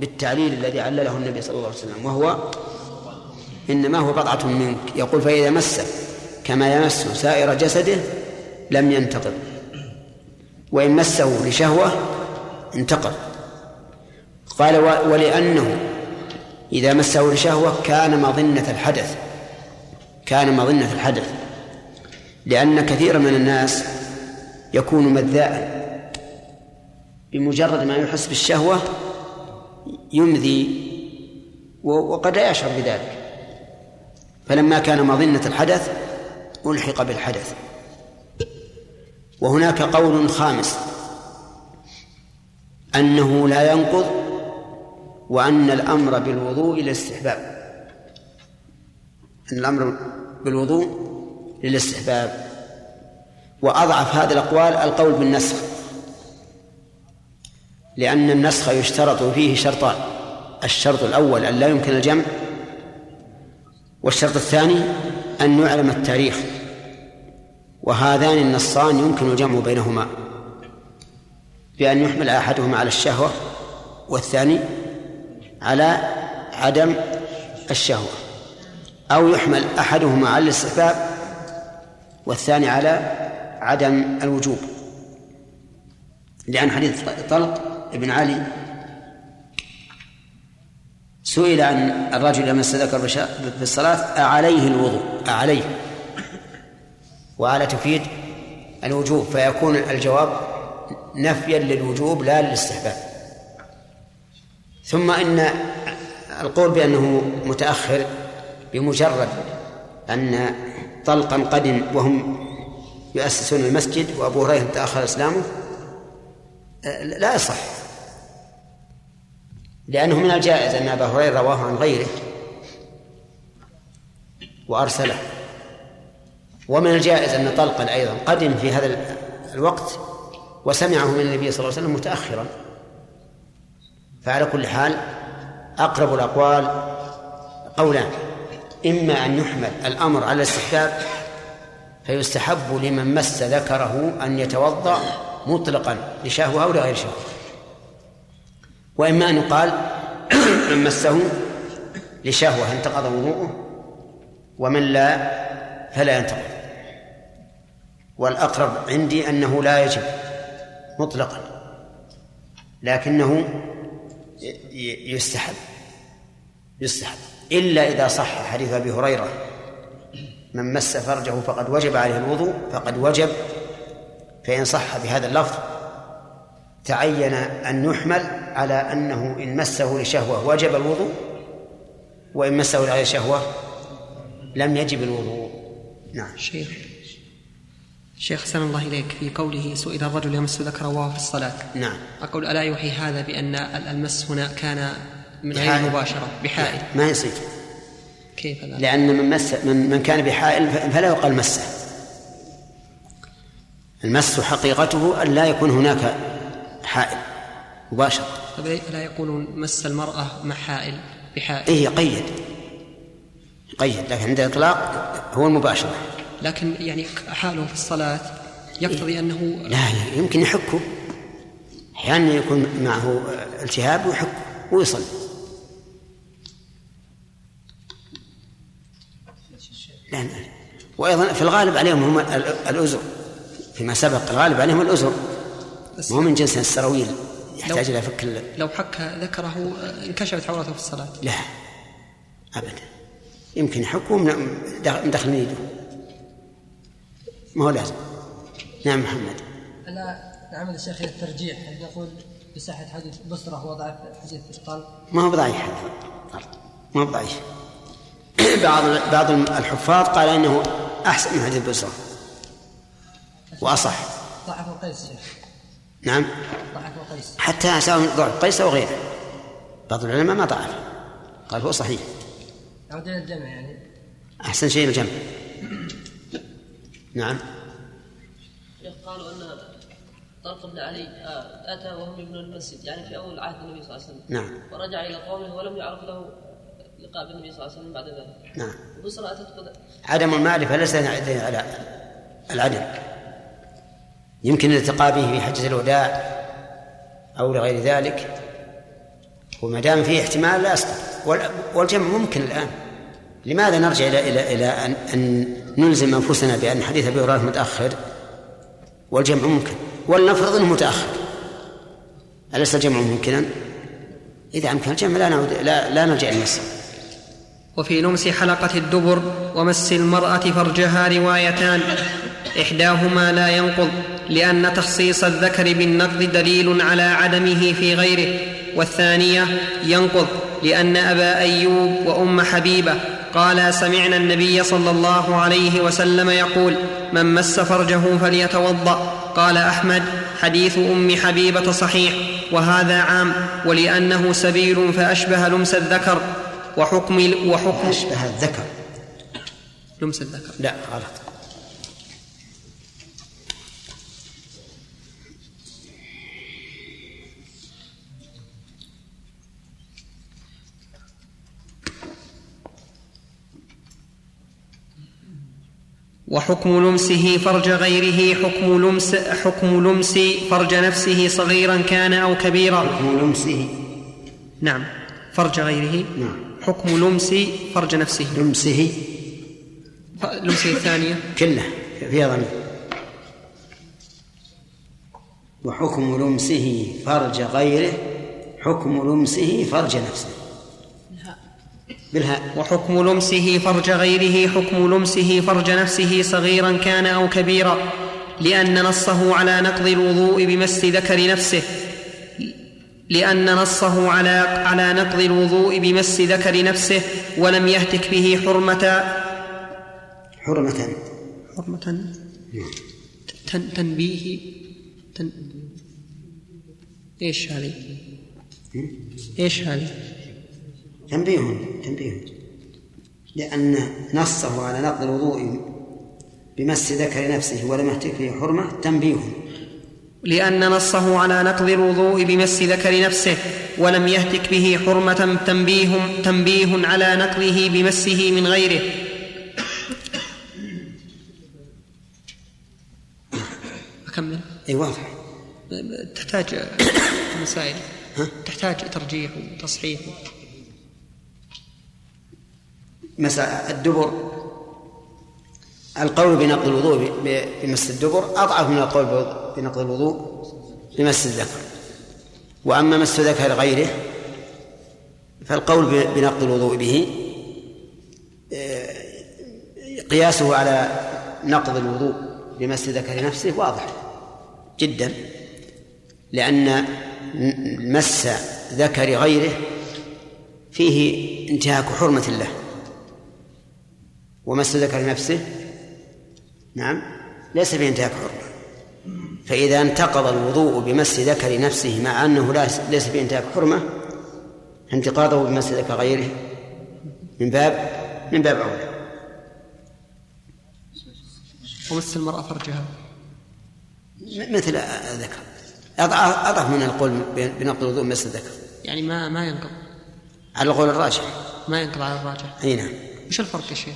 بالتعليل الذي علله النبي صلى الله عليه وسلم وهو إنما هو بضعة منك. يقول فإذا مس كما يمس سائر جسده لم ينتقض. وإن مسه لشهوة انتقض. قال ولأنه إذا مسه لشهوة كان مظنة الحدث. كان مظنة الحدث. لأن كثيرا من الناس يكون مذاء بمجرد ما يحس بالشهوة يمذي وقد لا يشعر بذلك. فلما كان مظنة الحدث ألحق بالحدث. وهناك قول خامس أنه لا ينقض وأن الأمر بالوضوء للاستحباب. أن الأمر بالوضوء للاستحباب. وأضعف هذه الأقوال القول بالنسخ. لأن النسخ يشترط فيه شرطان الشرط الأول أن لا يمكن الجمع والشرط الثاني أن يعلم التاريخ وهذان النصان يمكن الجمع بينهما بأن يحمل أحدهما على الشهوة والثاني على عدم الشهوة أو يحمل أحدهما على الاستحباب والثاني على عدم الوجوب لأن حديث طلق ابن علي. سئل عن الرجل لما استذكر في الصلاة أعليه الوضوء؟ أعليه. وعلى تفيد الوجوب فيكون الجواب نفيا للوجوب لا للاستحباب. ثم إن القول بأنه متأخر بمجرد أن طلقا قدم وهم يؤسسون المسجد وأبو هريرة تأخر إسلامه لا يصح. لأنه من الجائز أن أبا هريرة رواه عن غيره وأرسله. ومن الجائز أن طلقا أيضا قدم في هذا الوقت وسمعه من النبي صلى الله عليه وسلم متأخرا. فعلى كل حال أقرب الأقوال قولان إما أن يحمل الأمر على الاستحباب فيستحب لمن مس ذكره أن يتوضأ مطلقا لشهوة أو لغير شهوة. وإما أن يقال من مسه لشهوة انتقض وضوءه؟ ومن لا فلا ينتقض. والأقرب عندي أنه لا يجب مطلقا لكنه يستحب يستحب. إلا إذا صح حديث أبي هريرة من مس فرجه فقد وجب عليه الوضوء فقد وجب فإن صح بهذا اللفظ تعين أن يحمل على أنه إن مسه لشهوة وجب الوضوء؟ وإن مسه لغير شهوة؟ لم يجب الوضوء. نعم. شيخ شيخ سلام الله إليك في قوله سئل الرجل يمس ذكره وهو في الصلاة. نعم. أقول ألا يوحي هذا بأن المس هنا كان من غير مباشرة بحائل. ما يصير. كيف لا؟ لأن من مس من, من كان بحائل فلا يقال مسه المس حقيقته أن لا يكون هناك حائل مباشرة طيب لا يقولون مس المرأة مع حائل بحائل؟ إيه قيد. قيد لكن عند الإطلاق هو المباشرة لكن يعني حاله في الصلاة يقتضي أنه لا يمكن يحكه. أحيانا يكون معه التهاب ويحك ويصلي. لا لا. وأيضا في الغالب عليهم هم الأزر. فيما سبق الغالب عليهم الأزر. مو من جنس السراويل. يحتاج إلى فك لو حك ذكره انكشفت عورته في الصلاة. لا أبدا. يمكن يحكه مدخل يده. ما هو لازم. نعم محمد. ألا نعمل الشيخ الترجيح يقول بصحة حديث بصرة وضعف حديث الطلق ما هو بضعيف هذا ما هو بضعيف بعض بعض الحفاظ قال إنه أحسن من حديث بصرة. وأصح. ضعف قيس شيخ. نعم. ضعف قيس حتى سواء ضعف قيس أو غيره. بعض العلماء ما ضعف. قال هو صحيح. عود إلى الجمع يعني. أحسن شيء الجمع. نعم. قالوا أن طلق بن علي آه، أتى وهم يبنون المسجد يعني في أول عهد النبي صلى الله عليه وسلم. نعم. ورجع إلى قومه ولم يعرف له لقاء بالنبي صلى الله عليه وسلم بعد ذلك. نعم. وبصرى أتت قد... عدم المعرفة ليس على العدم. يمكن الالتقاء به في حجة الوداع أو لغير ذلك وما دام فيه احتمال لا وال- والجمع ممكن الآن. لماذا نرجع إلى إلى إلى أن, أن نلزم أنفسنا بأن حديث أبي هريرة متأخر؟ والجمع ممكن. ولنفرض أنه متأخر. أليس الجمع ممكنا؟ إذا أمكن الجمع لا نعود لا, لا نرجع للنص وفي لمس حلقة الدبر ومس المرأة فرجها روايتان إحداهما لا ينقض. لأن تخصيص الذكر بالنقض دليل على عدمه في غيره. والثانية ينقض لأن أبا أيوب وأم حبيبة قالا سمعنا النبي صلى الله عليه وسلم يقول من مس فرجه فليتوضأ. قال أحمد حديث أم حبيبة صحيح وهذا عام ولأنه سبيل فأشبه لمس الذكر. وحكم وحكم أشبه الذكر. لمس الذكر. لا غلط. وحكم لمسه فرج غيره حكم لمس حكم لمس فرج نفسه صغيرا كان أو كبيرا. حكم لمسه. نعم. فرج غيره. نعم. حكم لمس فرج نفسه. لمسه. لمسه الثانية. كله. فيها ضمير وحكم لمسه فرج غيره. حكم لمسه فرج نفسه. بالهاء وحكم لمسه فرج غيره حكم لمسه فرج نفسه صغيرا كان أو كبيرا لأن نصه على نقض الوضوء بمس ذكر نفسه لأن نصه على على نقض الوضوء بمس ذكر نفسه ولم يهتك به حرمة. حرمة. حرمة. تن تنبيه. تن إيش هذه؟ إيش هذه؟ تنبيه تنبيه لأن نصه على نقض الوضوء بمس ذكر نفسه ولم يهتك به حرمة تنبيه لأن نصه على نقض الوضوء بمس ذكر نفسه ولم يهتك به حرمة تنبيه تنبيه على نقضه بمسه من غيره. أكمل. أي واضح. تحتاج مسائل. تحتاج ترجيح وتصحيح. مساء الدبر. القول بنقض الوضوء بمس الدبر أضعف من القول بنقض الوضوء بمس الذكر. وأما مس ذكر غيره فالقول بنقض الوضوء به آه، قياسه على نقض الوضوء بمس ذكر نفسه واضح جدا لأن مس ذكر غيره فيه انتهاك حرمة الله ومس ذكر نفسه نعم. ليس فيه انتهاك حرمة فإذا انتقض الوضوء بمس ذكر نفسه مع أنه ليس فيه انتهاك حرمة انتقاضه بمس ذكر غيره. من باب من باب أولى ومس المرأة فرجها. مثل الذكر. أضعف من القول بنقض الوضوء بمس الذكر. يعني ما ما ينقض. على القول الراجح. ما ينقض على الراجح. أي نعم. وش الفرق يا شيخ؟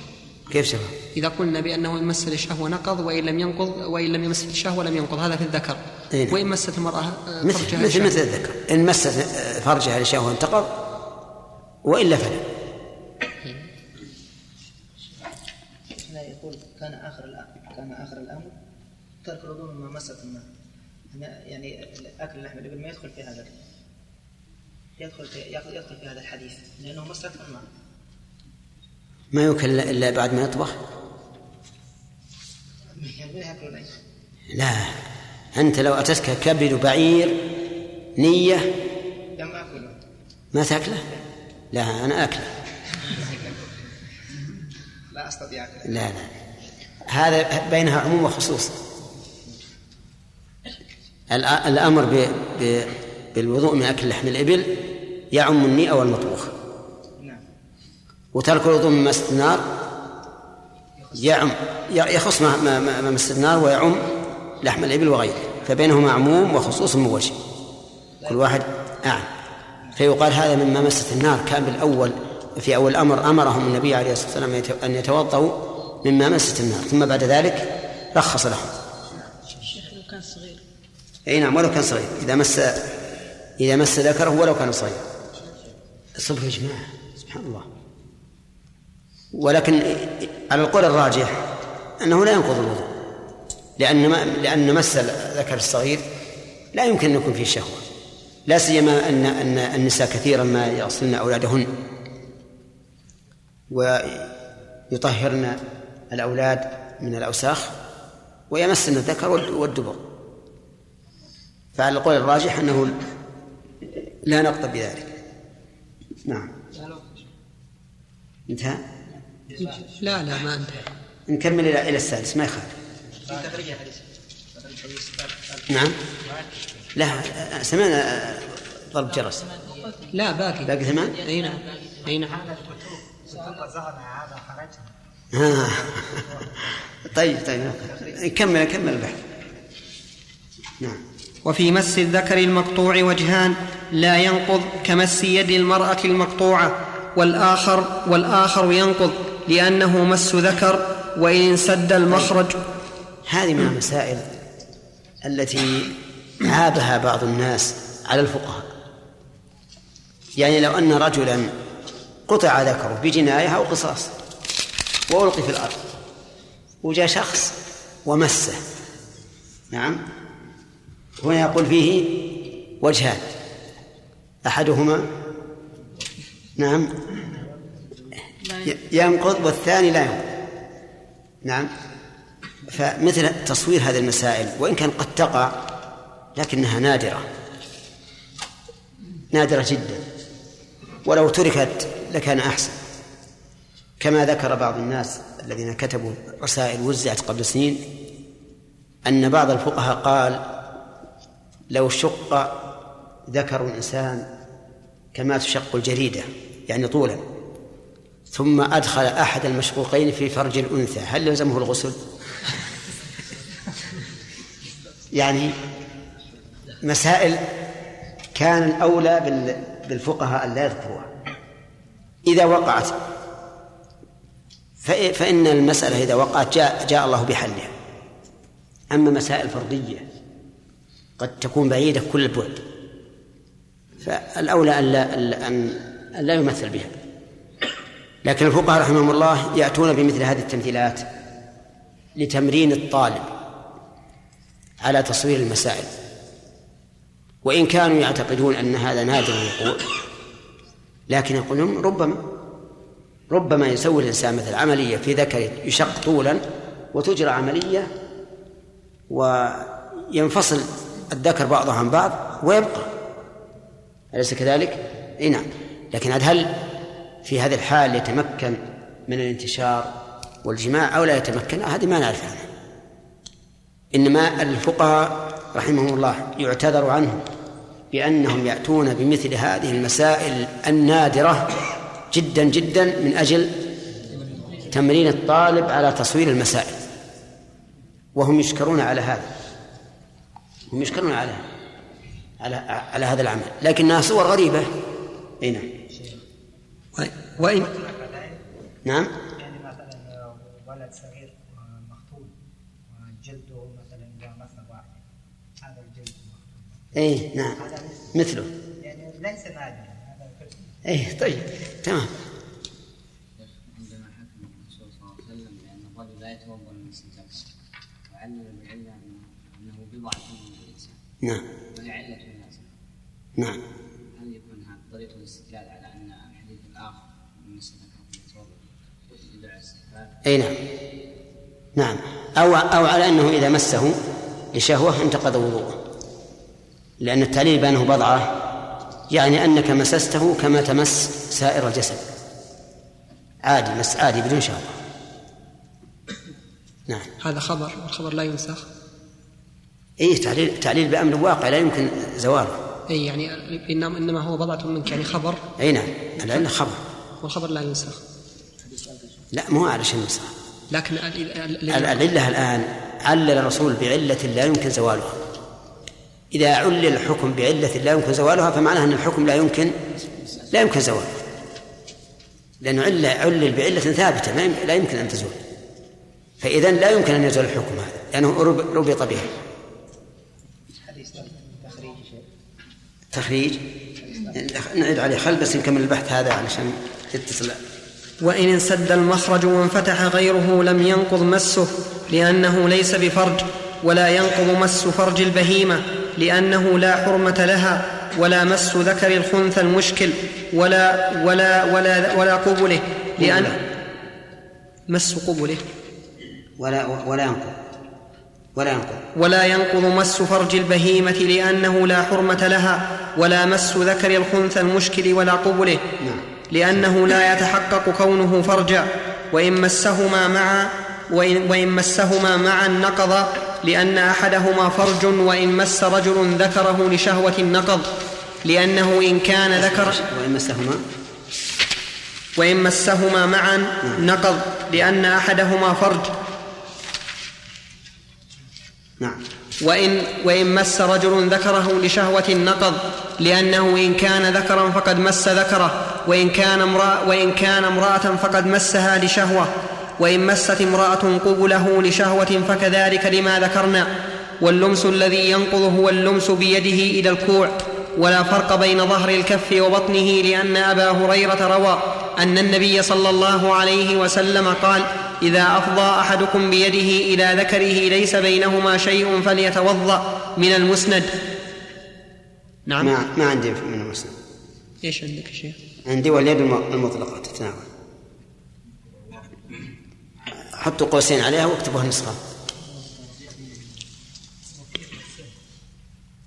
كيف شفا إذا قلنا بأنه إن مس للشهوة نقض وإن لم ينقض وإن لم يمس للشهوة لم ينقض. هذا في الذكر. نعم. وإن مست المرأة آه، مثل فرجها مثل. مثل الذكر. إن مس فرجها لشهوة انتقض وإلا فلا. هنا يقول كان آخر الأ- كان آخر الأمر ترك الوضوء مما مست هنا يعني اكل اللحم الإبل ما يدخل في هذا يدخل في يدخل في هذا الحديث لأنه مست النار ما يؤكل إلا- بعد ما يطبخ. لا. أنت لو أتتك كبد بعير نية لم اكله ما تأكله؟ لا أنا أكله. لا استطيع اكله لا. لا هذا بينها عموم وخصوص. الأ- الأمر. بالوضوء من أكل لحم الإبل يعم النيء والمطبوخ وترك الوضوء من مس النار يعم يخص ما, النار ويعم لحم الإبل وغيره فبينهما عموم وخصوص موجه كل واحد أعم. فيقال هذا مما مست النار كان بالأول في أول الأمر أمرهم النبي عليه الصلاة والسلام أن يتوضأوا مما مست النار ثم بعد ذلك رخص لهم. الشيخ لو كان صغير أي نعم ولو كان صغير. إذا مس إذا مس ذكره ولو كان صغير. صبح إجماع سبحان الله. ولكن على القول الراجح أنه لا ينقض الوضوء لأن ما لأن مس الذكر الصغير لا يمكن أن يكون فيه شهوة لا سيما أن أن النساء كثيرا ما يصلن أولادهن ويطهرن الأولاد من الأوساخ ويمسن الذكر والدبر. فعلى القول الراجح أنه لا نقطة بذلك. نعم. انتهى؟ لا لا ما انتهى نكمل إلى إلى السادس ما يخالف. نعم. لا سمعنا ضرب جرس. لا باقي. باقي ثمان أي نعم. أي نعم. آه. طيب طيب. نكمل نكمل البحث. نعم. وفي مس الذكر المقطوع وجهان لا ينقض كمس يد المرأة المقطوعة والآخر والآخر ينقض. لأنه مس ذكر وإن انسد المخرج. هذه من المسائل التي عابها بعض الناس على الفقهاء. يعني لو أن رجلا قطع ذكره بجناية أو قصاص وألقي في الأرض وجاء شخص ومسه. نعم. هنا يقول فيه وجهان. أحدهما. نعم. ينقض والثاني لا ينقض. نعم. فمثل تصوير هذه المسائل وإن كان قد تقع لكنها نادرة. نادرة جدا. ولو تركت لكان أحسن. كما ذكر بعض الناس الذين كتبوا رسائل وزعت قبل سنين أن بعض الفقهاء قال لو شق ذكر الإنسان كما تشق الجريدة يعني طولا. ثم أدخل أحد المشقوقين في فرج الأنثى. هل يلزمه الغسل؟ يعني مسائل كان الأولى بالفقهاء أن لا يذكروها. إذا وقعت فإن المسألة إذا وقعت جاء, جاء الله بحلها. أما مسائل فردية قد تكون بعيدة كل البعد. فالأولى أن لا, أن لا يمثل بها. لكن الفقهاء رحمهم الله يأتون بمثل هذه التمثيلات لتمرين الطالب على تصوير المسائل. وإن كانوا يعتقدون أن هذا نادر الوقوع لكن يقولون ربما ربما يسوي الإنسان مثل عملية في ذكره يشق طولا وتجرى عملية وينفصل الذكر بعضه عن بعض ويبقى. أليس كذلك؟ إي نعم. لكن هل في هذه الحال يتمكن من الانتشار والجماع أو لا يتمكن هذه ما نعرف عنها. إنما الفقهاء رحمهم الله يعتذر عنهم بأنهم يأتون بمثل هذه المسائل النادرة جدا جدا من أجل تمرين الطالب على تصوير المسائل. وهم يشكرون على هذا. هم يشكرون على على على هذا العمل. لكنها صور غريبة. أي نعم. وإن نعم. يعني مثلا ولد صغير مقتول جلده مثلا إذا مثل واحد هذا الجلد مقتول اي نعم. مثله. يعني ليس نادرا هذا اي طيب تمام. عندما حكم الرسول صلى الله عليه وسلم بأن الرجل لا يتوضأ من الاستنجاء وعلم بعلة أنه بضعة من الانسان نعم. وهي علة الناس نعم. أي نعم. نعم. أو أو على أنه إذا مسه لشهوة انتقض وضوءه. لأن التعليل بأنه بضعة يعني أنك مسسته كما تمس سائر الجسد. عادي مس عادي بدون شهوة. نعم. هذا خبر والخبر لا ينسخ. اي تعليل تعليل بأمر واقع لا يمكن زواله اي يعني انما إنما هو بضعة منك يعني خبر. اي نعم. العله خبر. والخبر لا ينسخ. لا مو علشان ينسخ لكن ال- ال- العله الآن علل الرسول بعلة لا يمكن زوالها. إذا علل الحكم بعلة لا يمكن زوالها فمعناه أن الحكم لا يمكن لا يمكن زواله لأنه عله علل بعلة ثابتة ما يم- لا يمكن أن تزول. فاذا لا يمكن أن يزول الحكم هذا لأنه رب- ربط به. حديث تخريج؟ شيء تخريج نعيد عليه. خل بس نكمل البحث هذا علشان يتصل وإن انسد المخرج وانفتح غيره لم ينقض مسه لأنه ليس بفرج ولا ينقض مس فرج البهيمة لأنه لا حرمة لها ولا مس ذكر الخنثى المشكل ولا ولا ولا ولا قبله لأن مس قبله. ولا ولا ينقض ولا ينقض. ولا ينقض مس فرج البهيمة لأنه لا حرمة لها ولا مس ذكر الخنثى المشكل ولا قبله. نعم. لأنه لا يتحقق كونه فرجا وإن مسهما معا وإن, وإن مسهما معا نقض لأن أحدهما فرج وإن مس رجل ذكره لشهوة نقض لأنه إن كان ذكر وإن مسهما؟ وإن مسهما معا نقض لأن أحدهما فرج. نعم. وإن, وإن مس رجل ذكره لشهوة نقض لأنه إن كان ذكرا فقد مس ذكره وإن كان امرأة, وإن كان امرأة فقد مسها لشهوة وإن مست امرأة قبله لشهوة فكذلك لما ذكرنا. واللمس الذي ينقض هو اللمس بيده إلى الكوع. ولا فرق بين ظهر الكف وبطنه لأن أبا هريرة روى أن النبي صلى الله عليه وسلم قال إذا أفضى أحدكم بيده إلى ذكره ليس بينهما شيء فليتوضأ من المسند. نعم. ما ما عندي من المسلم إيش عندك يا شيخ؟ عندي واليد الم- المطلقة تتناول. حطوا قوسين عليها واكتبوها نسخة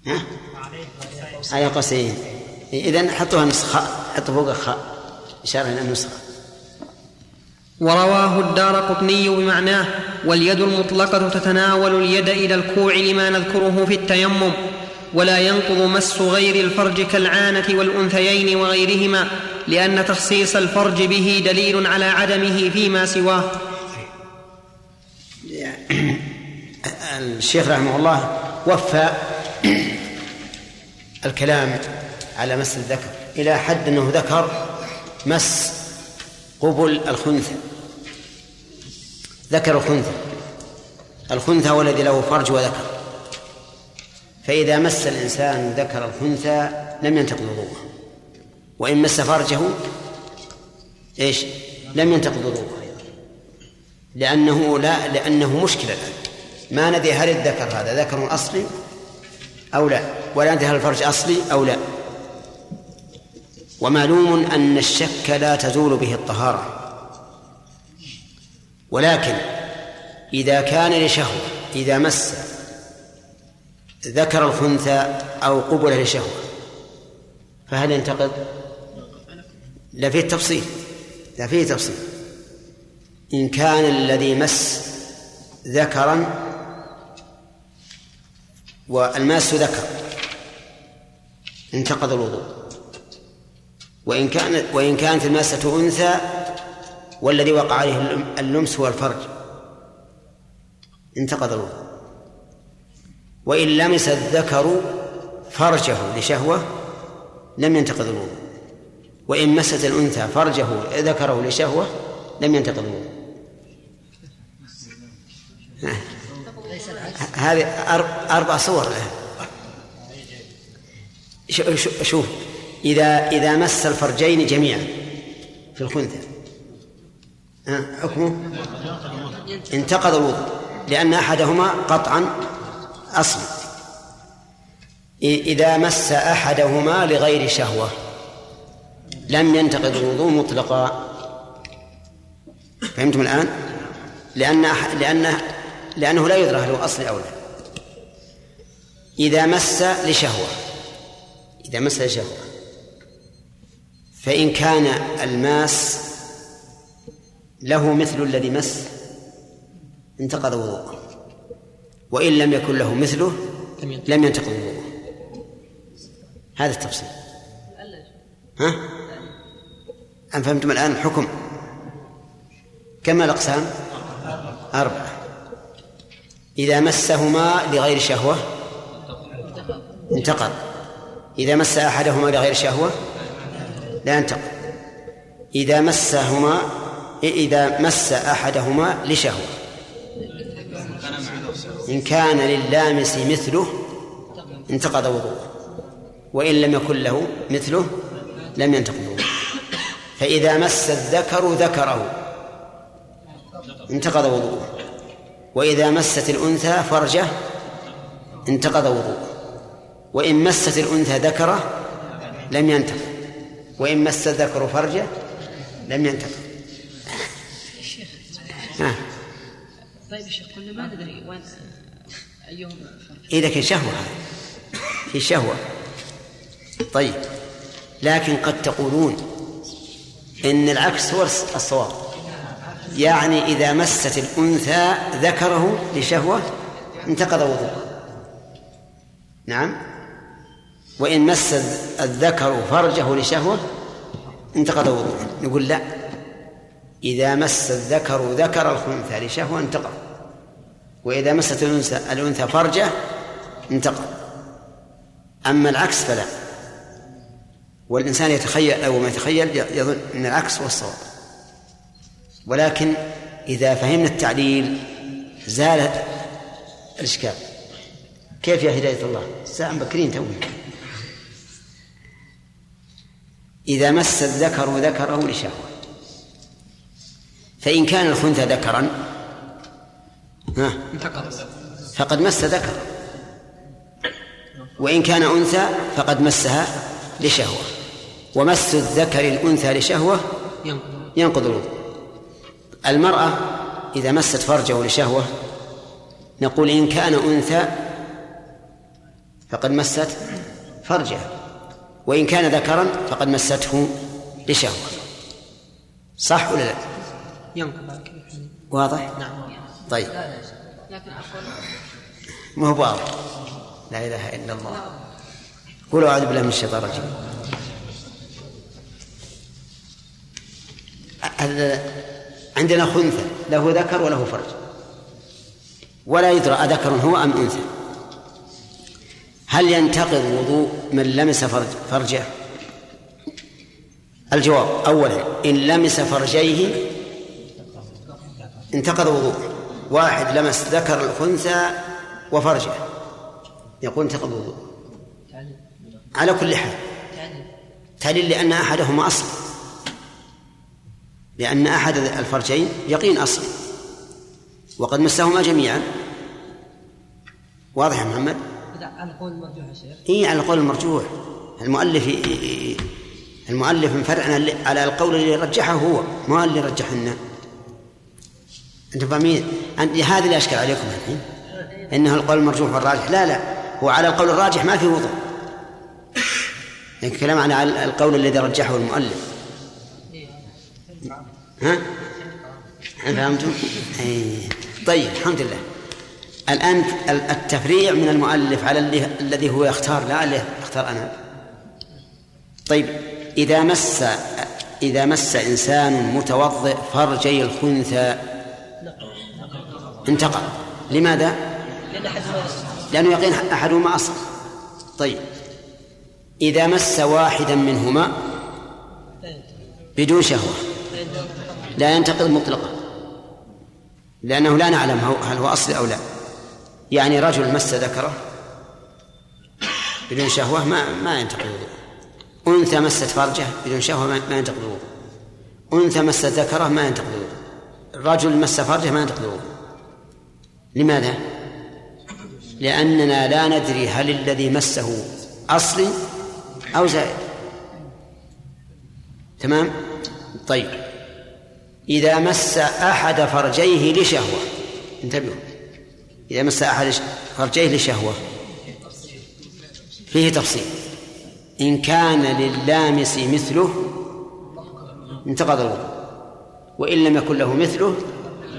ها؟ على قوسين. إذا حطوها نسخة حطوا فوق خاء إشارة إلى النسخة. ورواه الدار قطني بمعناه واليد المطلقة تتناول اليد إلى الكوع لما نذكره في التيمم ولا ينقض مس غير الفرج كالعانة والأنثيين وغيرهما لأن تخصيص الفرج به دليل على عدمه فيما سواه. الشيخ رحمه الله وفى الكلام على مس الذكر إلى حد أنه ذكر مس قبل الخنثى. ذكر الخنثى. الخنثى هو الذي له فرج وذكر. فإذا مس الإنسان ذكر الخنثى لم ينتقض وضوءه وإن مس فرجه إيش؟ لم ينتقض وضوءه لأنه لا لأنه مشكلة الآن. ما ندري هل الذكر هذا ذكر أصلي أو لا. ولا ندري هل الفرج أصلي أو لا. ومعلوم أن الشك لا تزول به الطهارة. ولكن إذا كان لشهوة إذا مس ذكر الخنثى أو قبل لشهوة فهل ينتقض؟ لا فيه تفصيل لا فيه تفصيل إن كان الذي مس ذكرا والماس ذكر انتقض الوضوء وإن كانت وإن كانت الماسة أنثى والذي وقع عليه اللمس هو الفرج انتقض الوضوء وإن لمس الذكر فرجه لشهوة لم ينتقض الوضوء وإن مست الأنثى فرجه ذكره لشهوة لم ينتقض الوضوء هذه أربع صور لها شوف إذا إذا مس الفرجين جميعا في الخنثى حكمه؟ انتقض الوضوء لأن أحدهما قطعا أصل إذا مس أحدهما لغير شهوة لم ينتقض الوضوء مطلقا. فهمتم الآن؟ لأن لأنه لأنه لا يدرى هل هو أصل أو لا. إذا مس لشهوة إذا مس لشهوة فإن كان الماس له مثل الذي مس انتقض وضوءه. وإن لم يكن له مثله لم ينتقض. وضوءه. هذا التفصيل. ها؟ أم فهمتم الآن الحكم كم الأقسام؟ أربعة. إذا مسهما لغير شهوة انتقض. إذا مس أحدهما لغير شهوة لا ينتقض. إذا مسهما إذا مس أحدهما لشهوة. إن كان للامس مثله انتقض وضوءه. وإن لم يكن له مثله لم ينتقض الوضوء فإذا مس الذكر ذكره. انتقض وضوءه. وإذا مست الأنثى فرجه انتقض وضوءه. وإن مست الأنثى ذكره لم ينتقض. وإن مس الذكر فرجه لم ينتقض. طيب يا شيخ كنا ما ندري وين ايهما إذا كان شهوة في شهوة. طيب لكن قد تقولون إن العكس هو الصواب. يعني إذا مست الأنثى ذكره لشهوة انتقض وضوءه. نعم. وإن مس الذكر فرجه لشهوة انتقض وضوءه. نقول لا. إذا مس الذكر ذكر الأنثى لشهوة انتقض. وإذا مست الأنثى الأنثى فرجة انتقض. أما العكس فلا. والإنسان يتخيل أو ما يتخيل يظن أن العكس هو الصواب. ولكن إذا فهمنا التعليل زال الإشكال. كيف يا هداية الله؟ الساعة مبكرين توي. إذا مس الذكر ذكره لشهوة. فإن كان الخنثى ذكرا ها؟ فقد مس ذكر. وإن كان أنثى فقد مسها لشهوة. ومس الذكر الأنثى لشهوة ينقض الوضوء. المرأة إذا مست فرجه لشهوة نقول إن كان أنثى فقد مست فرجه وإن كان ذكرا فقد مسته لشهوة. صح ولا لا؟ ينقض واضح؟ نعم. طيب. لكن أقول ما هو واضح. لا إله إلا الله. قولوا أعوذ بالله من الشيطان الرجيم. هذا عندنا خنثى. له ذكر وله فرج. ولا يدرى أذكر هو أم أنثى. هل ينتقض وضوء من لمس فرج فرجه؟ الجواب أولا إن لمس فرجيه انتقض وضوء. واحد لمس ذكر الأنثى وفرجه. يقول انتقض وضوء. على كل حال. تعليل لأن أحدهما أصل. لأن أحد الفرجين يقين أصل. وقد مسهما جميعا. واضح يا محمد؟ على القول المرجوح يا شيخ إيه على القول المرجوح المؤلف المؤلف انفرعنا على القول اللي رجحه هو ما اللي رجحه أنتم فاهمين؟ هذا اللي أشكل عليكم الحين. إنه القول المرجوح والراجح. لا لا. هو على القول الراجح ما في وضوء. لكن كلام على القول الذي رجحه المؤلف. ها؟ فهمتم؟ أي. طيب الحمد لله. الآن التفريع من المؤلف على الذي هو يختار. لا اللي أختار أنا. طيب إذا مس إذا مس إنسان متوضئ فرجي الخنثى انتقل. لماذا؟ لأنه يقين أحدهما أصل. طيب. إذا مس واحدا منهما بدون شهوة. لا ينتقض مطلقا. لأنه لا نعلم هل هو أصلي أو لا. يعني رجل مس ذكره بدون شهوة ما ما ينتقض الوضوء أنثى مست فرجه بدون شهوة ما ينتقض الوضوء أنثى مست ذكره ما ينتقض الوضوء رجل مس فرجه ما ينتقض الوضوء لماذا؟ لأننا لا ندري هل الذي مسه أصلي أو زائد. تمام؟ طيب. إذا مس أحد فرجيه لشهوة انتبهوا. إذا مس أحد فرجيه لشهوة فيه تفصيل. إن كان للامس مثله انتقض الوضوء. وإن لم يكن له مثله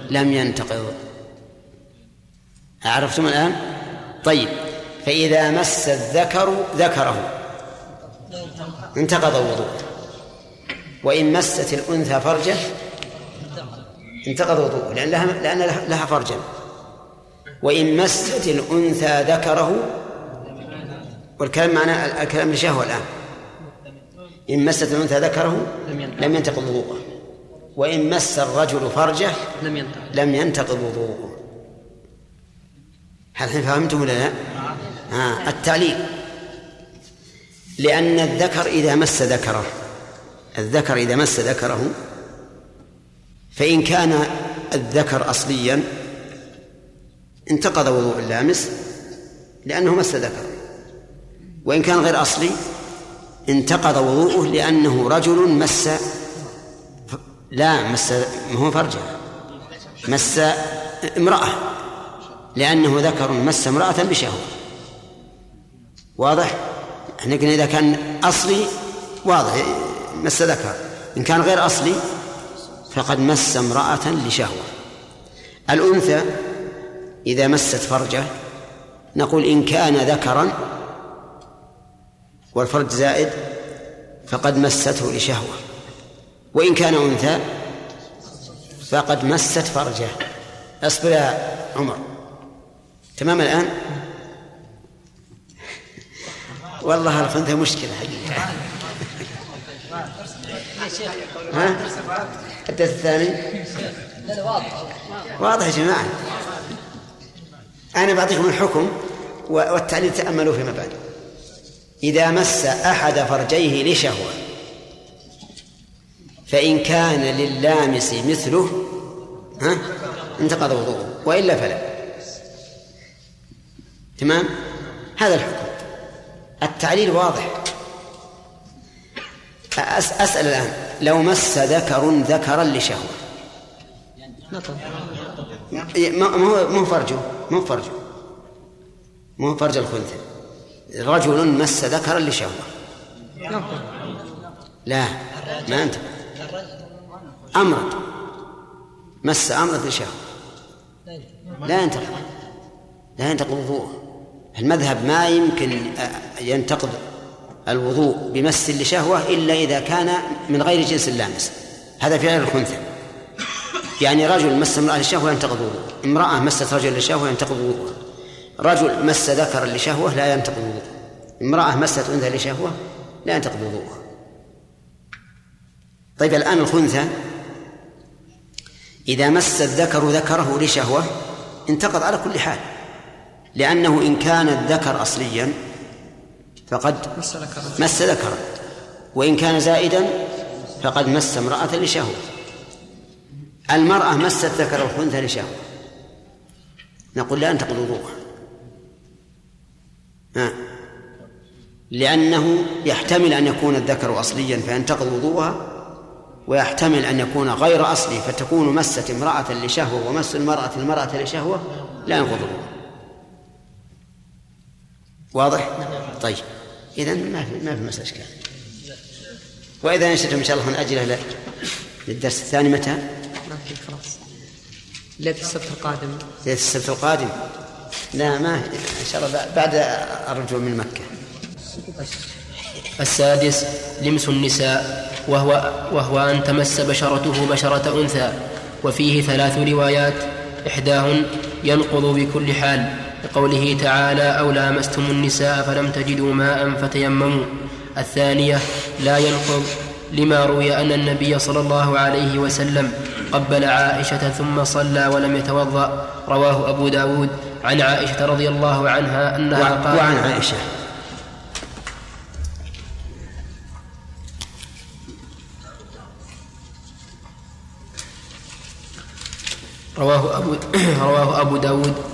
لم ينتقض. عرفتم الآن؟ طيب فإذا مس الذكر ذكره. انتقض الوضوء. وإن مست الأنثى فرجه انتقض وضوءه لأن لها لأن لها فرجا. وإن مست الأنثى ذكره والكلام معنا الكلام لشهوة الآن. إن مست الأنثى ذكره لم ينتقض وضوءه. وإن مس الرجل فرجه لم ينتقض وضوءه. الحين فهمتم ولا لا؟ آه التعليل. لأن الذكر إذا مس ذكره الذكر إذا مس ذكره فإن كان الذكر أصليا انتقض وضوء اللامس لأنه مس ذكر وإن كان غير أصلي انتقض وضوءه لأنه رجل مس لا مس ما هو فرجه مس امرأة. لأنه ذكر مس امرأة بشهوة. واضح؟ قلنا إذا كان أصلي واضح مس ذكر. إن كان غير أصلي فقد مس امرأة لشهوة. الأنثى إذا مست فرجه نقول إن كان ذكرا والفرج زائد فقد مسته لشهوة. وإن كان أنثى فقد مست فرجه. أصبر يا عمر. تمام الآن؟ والله الأنثى مشكلة. حقيقة ها؟ الدرس الثاني؟ واضح يا جماعة. أنا بعطيكم الحكم والتعليل تأملوا فيما بعد. إذا مس أحد فرجيه لشهوة فإن كان للامس مثله ها؟ انتقض وضوءه. وإلا فلا. تمام؟ هذا الحكم. التعليل واضح. أسأل الآن. لو مس ذكر ذكرا لشهوة. ما هو ما هو فرجه. ما هو فرجه. ما هو فرج الخنثى. رجل مس ذكرا لشهوة. لا ما أنت. أمرد مس أمرد لشهوة. لا ينتقض لا ينتقض وضوءه. المذهب ما يمكن ينتقض الوضوء بمس لشهوة إلا إذا كان من غير جنس اللامس. هذا في غير الخنثى. يعني رجل مس امرأة لشهوة ينتقض وضوءه. امرأة مست رجل لشهوة ينتقض وضوءها رجل مس ذكرا لشهوة لا ينتقض وضوءه. امرأة مست أنثى لشهوة لا ينتقض وضوءها طيب الآن الخنثى إذا مس الذكر ذكره لشهوة انتقض على كل حال. لأنه إن كان الذكر أصليا فقد مس ذكرا وإن كان زائدا فقد مس امرأة لشهوة. المرأة مست ذكر الخنثى لشهوة. نقول لا انتقض وضوءها لأنه يحتمل أن يكون الذكر أصليا فينتقض وضوءها ويحتمل أن يكون غير أصلي فتكون مست امرأة لشهوة ومس المرأة المرأة لشهوة لا ينقض وضوءها. واضح؟ طيب. إذا ما في ما في مسألة إشكال. وإذا نشأتم إن شاء الله نأجله للدرس الثاني متى؟ ما في خلاص. ليلة السبت القادم. ليلة السبت القادم. لا ما إن شاء الله بعد الرجوع من مكة. السادس لمس النساء وهو وهو أن تمس بشرته بشرة أنثى وفيه ثلاث روايات إحداهن ينقض بكل حال. لقوله تعالى أو لامستم النساء فلم تجدوا ماء فتيمموا. الثانية لا ينقض لما روي أن النبي صلى الله عليه وسلم قبل عائشة ثم صلى ولم يتوضأ. رواه أبو داود عن عائشة رضي الله عنها أنها قالت وعن عائشة. رواه أبو, رواه أبو داود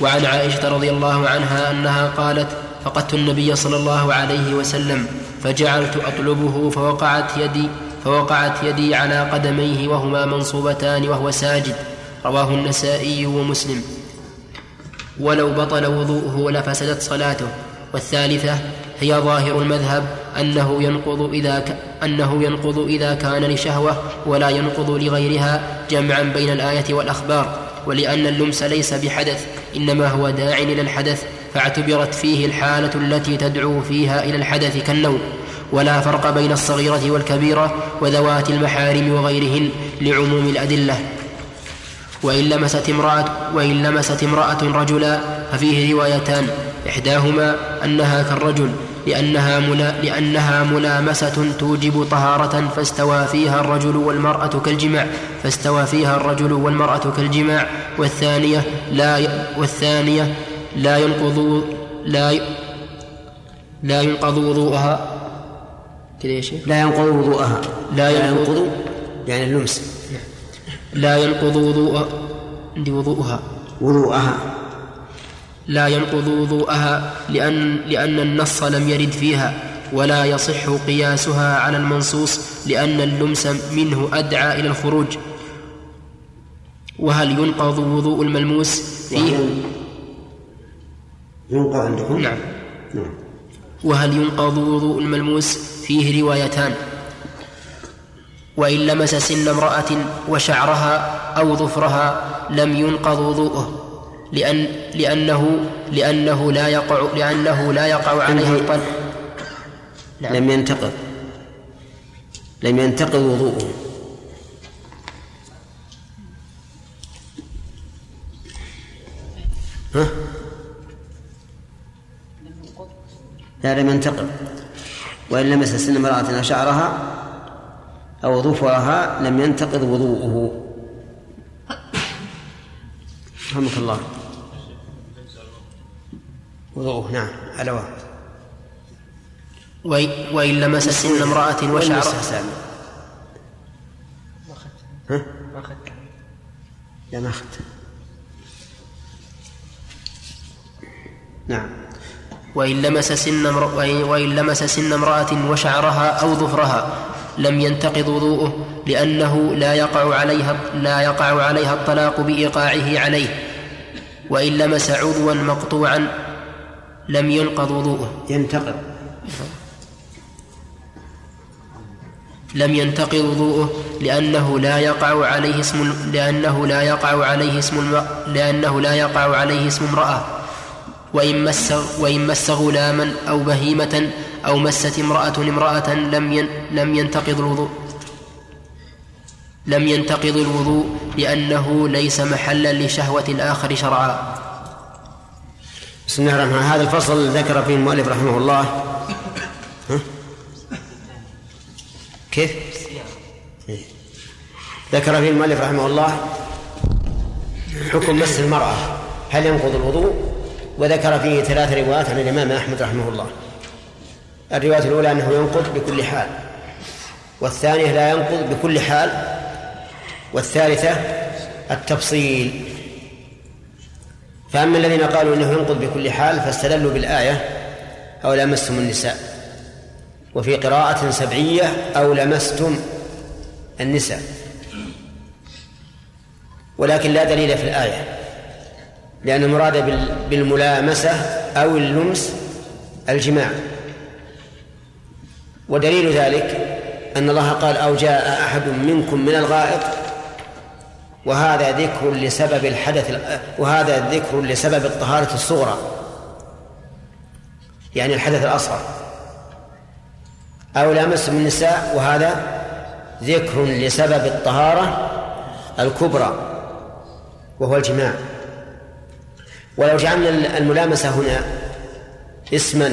وعن عائشة رضي الله عنها أنها قالت فقدت النبي صلى الله عليه وسلم فجعلت أطلبه فوقعت يدي فوقعت يدي على قدميه وهما منصوبتان وهو ساجد. رواه النسائي ومسلم. ولو بطل وضوءه لفسدت صلاته. والثالثة هي ظاهر المذهب أنه ينقض إذا ك... أنه ينقض إذا كان لشهوة ولا ينقض لغيرها جمعا بين الآية والأخبار. ولأن اللمس ليس بحدث إنما هو داع إلى الحدث فاعتبرت فيه الحالة التي تدعو فيها إلى الحدث كالنوم. ولا فرق بين الصغيرة والكبيرة وذوات المحارم وغيرهن لعموم الأدلة. وإن لمست امرأة وإن لمست امرأة رجلا ففيه روايتان. إحداهما أنها كالرجل لأنها, ملا لأنها ملامسة توجب طهارة فاستوى فيها الرجل والمرأة كالجماع فاستوى فيها الرجل والمرأة كالجماع. والثانية لا والثانية لا ينقض لا لا ينقض وضوءها. كذا يا شيخ؟ لا ينقض وضوءها. لا ينقض يعني اللمس لا ينقض وضوء عندي وضوءها. وضوءها. لا ينقض وضوءها لأن لأن النص لم يرد فيها ولا يصح قياسها على المنصوص لأن اللمس منه أدعى إلى الخروج. وهل ينقض وضوء الملموس فيه ينقض عندكم؟ نعم. نعم. وهل ينقض وضوء الملموس فيه روايتان؟ وإن لمس سن امرأة وشعرها أو ظفرها لم ينقض وضوءه. لأن لأنه لأنه لا يقع لأنه لا يقع عليه الطلب. نعم. لم ينتقض. لم ينتقض وضوءه. ها؟ لا لم ينتقض. وإن لمس سن امرأة شعرها أو ظفرها لم ينتقض وضوءه. رحمك الله. وضوءه نعم على واحد وإن وإن لمس سن امرأة وشعرها سامي ما اخذت ها؟ ما اخذت لا ما أخذت نعم. وإن لمس سن وإن لمس سن امرأة وشعرها أو ظفرها. لم ينتقض وضوءه لأنه لا يقع عليها لا يقع عليها الطلاق بإيقاعه عليه. وإن لمس عضوا مقطوعا لم ينقض وضوءه. ينتقض. لم ينتقض وضوءه لأنه لا يقع عليه اسم لأنه لا يقع عليه اسم الم... لأنه لا يقع عليه اسم امرأة. وإن مس وإن مس غلاما أو بهيمة أو مست امرأة امرأة لم. لم ينتقض الوضوء لم ينتقض الوضوء لأنه ليس محلا لشهوة الآخر شرعا بسم الله الرحمن الرحيم هذا الفصل ذكر فيه المؤلف رحمه الله ها؟ كيف؟ إيه. ذكر فيه المؤلف رحمه الله حكم مس المرأة هل ينقض الوضوء وذكر فيه ثلاث روايات عن الإمام أحمد رحمه الله الرواية الأولى أنه ينقض بكل حال والثانية لا ينقض بكل حال والثالثة التفصيل. فأما الذين قالوا إنه ينقض بكل حال فاستدلوا بالآية أو لمستم النساء وفي قراءة سبعية أو لمستم النساء. ولكن لا دليل في الآية لأن المراد بال- بالملامسة أو اللمس الجماع. ودليل ذلك أن الله قال أو جاء أحد منكم من الغائط وهذا ذكر لسبب الحدث وهذا ذكر لسبب الطهارة الصغرى. يعني الحدث الأصغر. أو لامستم النساء وهذا ذكر لسبب الطهارة الكبرى وهو الجماع. ولو جعلنا الملامسة هنا اسما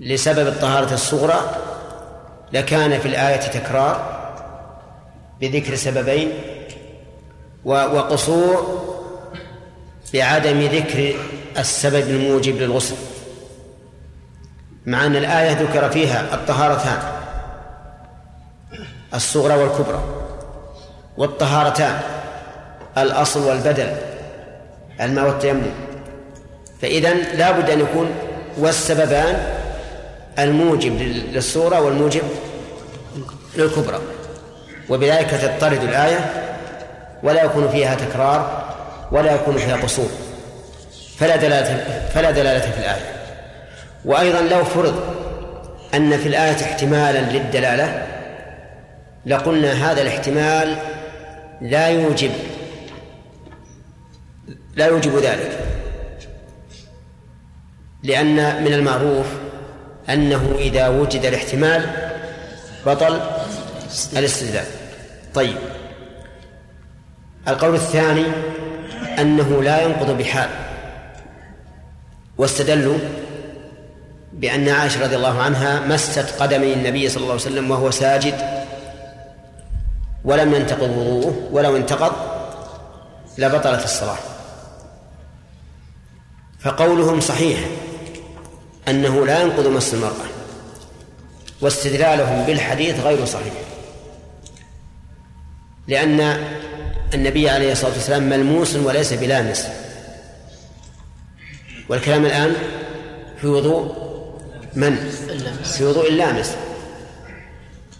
لسبب الطهارة الصغرى لكان في الآية تكرار بذكر سببين وقصور بعدم ذكر السبب الموجب للغسل. مع أن الآية ذكر فيها الطهارتان الصغرى والكبرى والطهارتان الأصل والبدل الماء والتيمم. فإذا لا بد أن يكون والسببان الموجب لل- للصورة والموجب للكبرى. وبذلك تضطرد الآية ولا يكون فيها تكرار ولا يكون فيها قصور. فلا دلالة فلا دلالة في الآية. وأيضا لو فرض أن في الآية احتمالا للدلالة لقلنا هذا الاحتمال لا يوجب لا يوجب ذلك. لأن من المعروف أنه إذا وجد الاحتمال بطل الاستدلال. طيب. القول الثاني أنه لا ينقض بحال. واستدلوا بأن عائشة رضي الله عنها مست قدمي النبي صلى الله عليه وسلم وهو ساجد ولم ينتقض وضوءه ولو انتقض لبطلت الصلاة. فقولهم صحيح. أنه لا ينقض مس المرأة واستدلالهم بالحديث غير صحيح. لأن النبي عليه الصلاة والسلام ملموس وليس بلامس. والكلام الآن في وضوء من؟ في وضوء اللامس.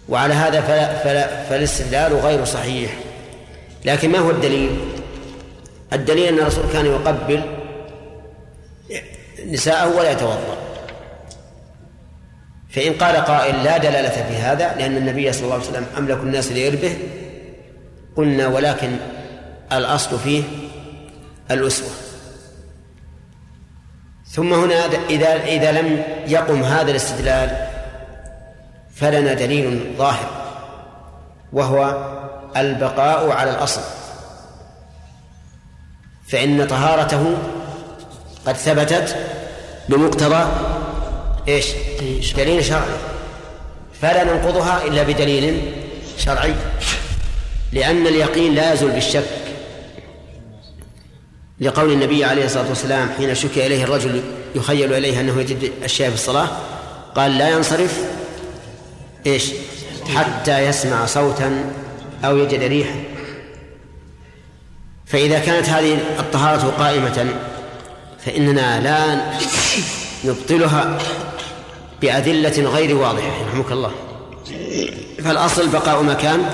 وعلى هذا فلا فلا فالاستدلال غير صحيح. لكن ما هو الدليل؟ الدليل أن الرسول كان يقبل نساءه ولا يتوضأ. فإن قال قائل لا دلالة في هذا لأن النبي صلى الله عليه وسلم أملك الناس لإربه قلنا ولكن الأصل فيه الأسوة. ثم هنا إذا إذا لم يقم هذا الاستدلال فلنا دليل ظاهر وهو البقاء على الأصل. فإن طهارته قد ثبتت بمقتضى إيش؟ دليل شرعي. فلا ننقضها إلا بدليل شرعي. لأن اليقين لا يزول بالشك. لقول النبي عليه الصلاة والسلام حين شكي إليه الرجل يخيل إليه أنه يجد الشيء في الصلاة قال لا ينصرف إيش؟ حتى يسمع صوتا أو يجد ريحا. فإذا كانت هذه الطهارة قائمة فإننا لا نبطلها. بأدلة غير واضحة رحمك الله. فالأصل بقاء ما كان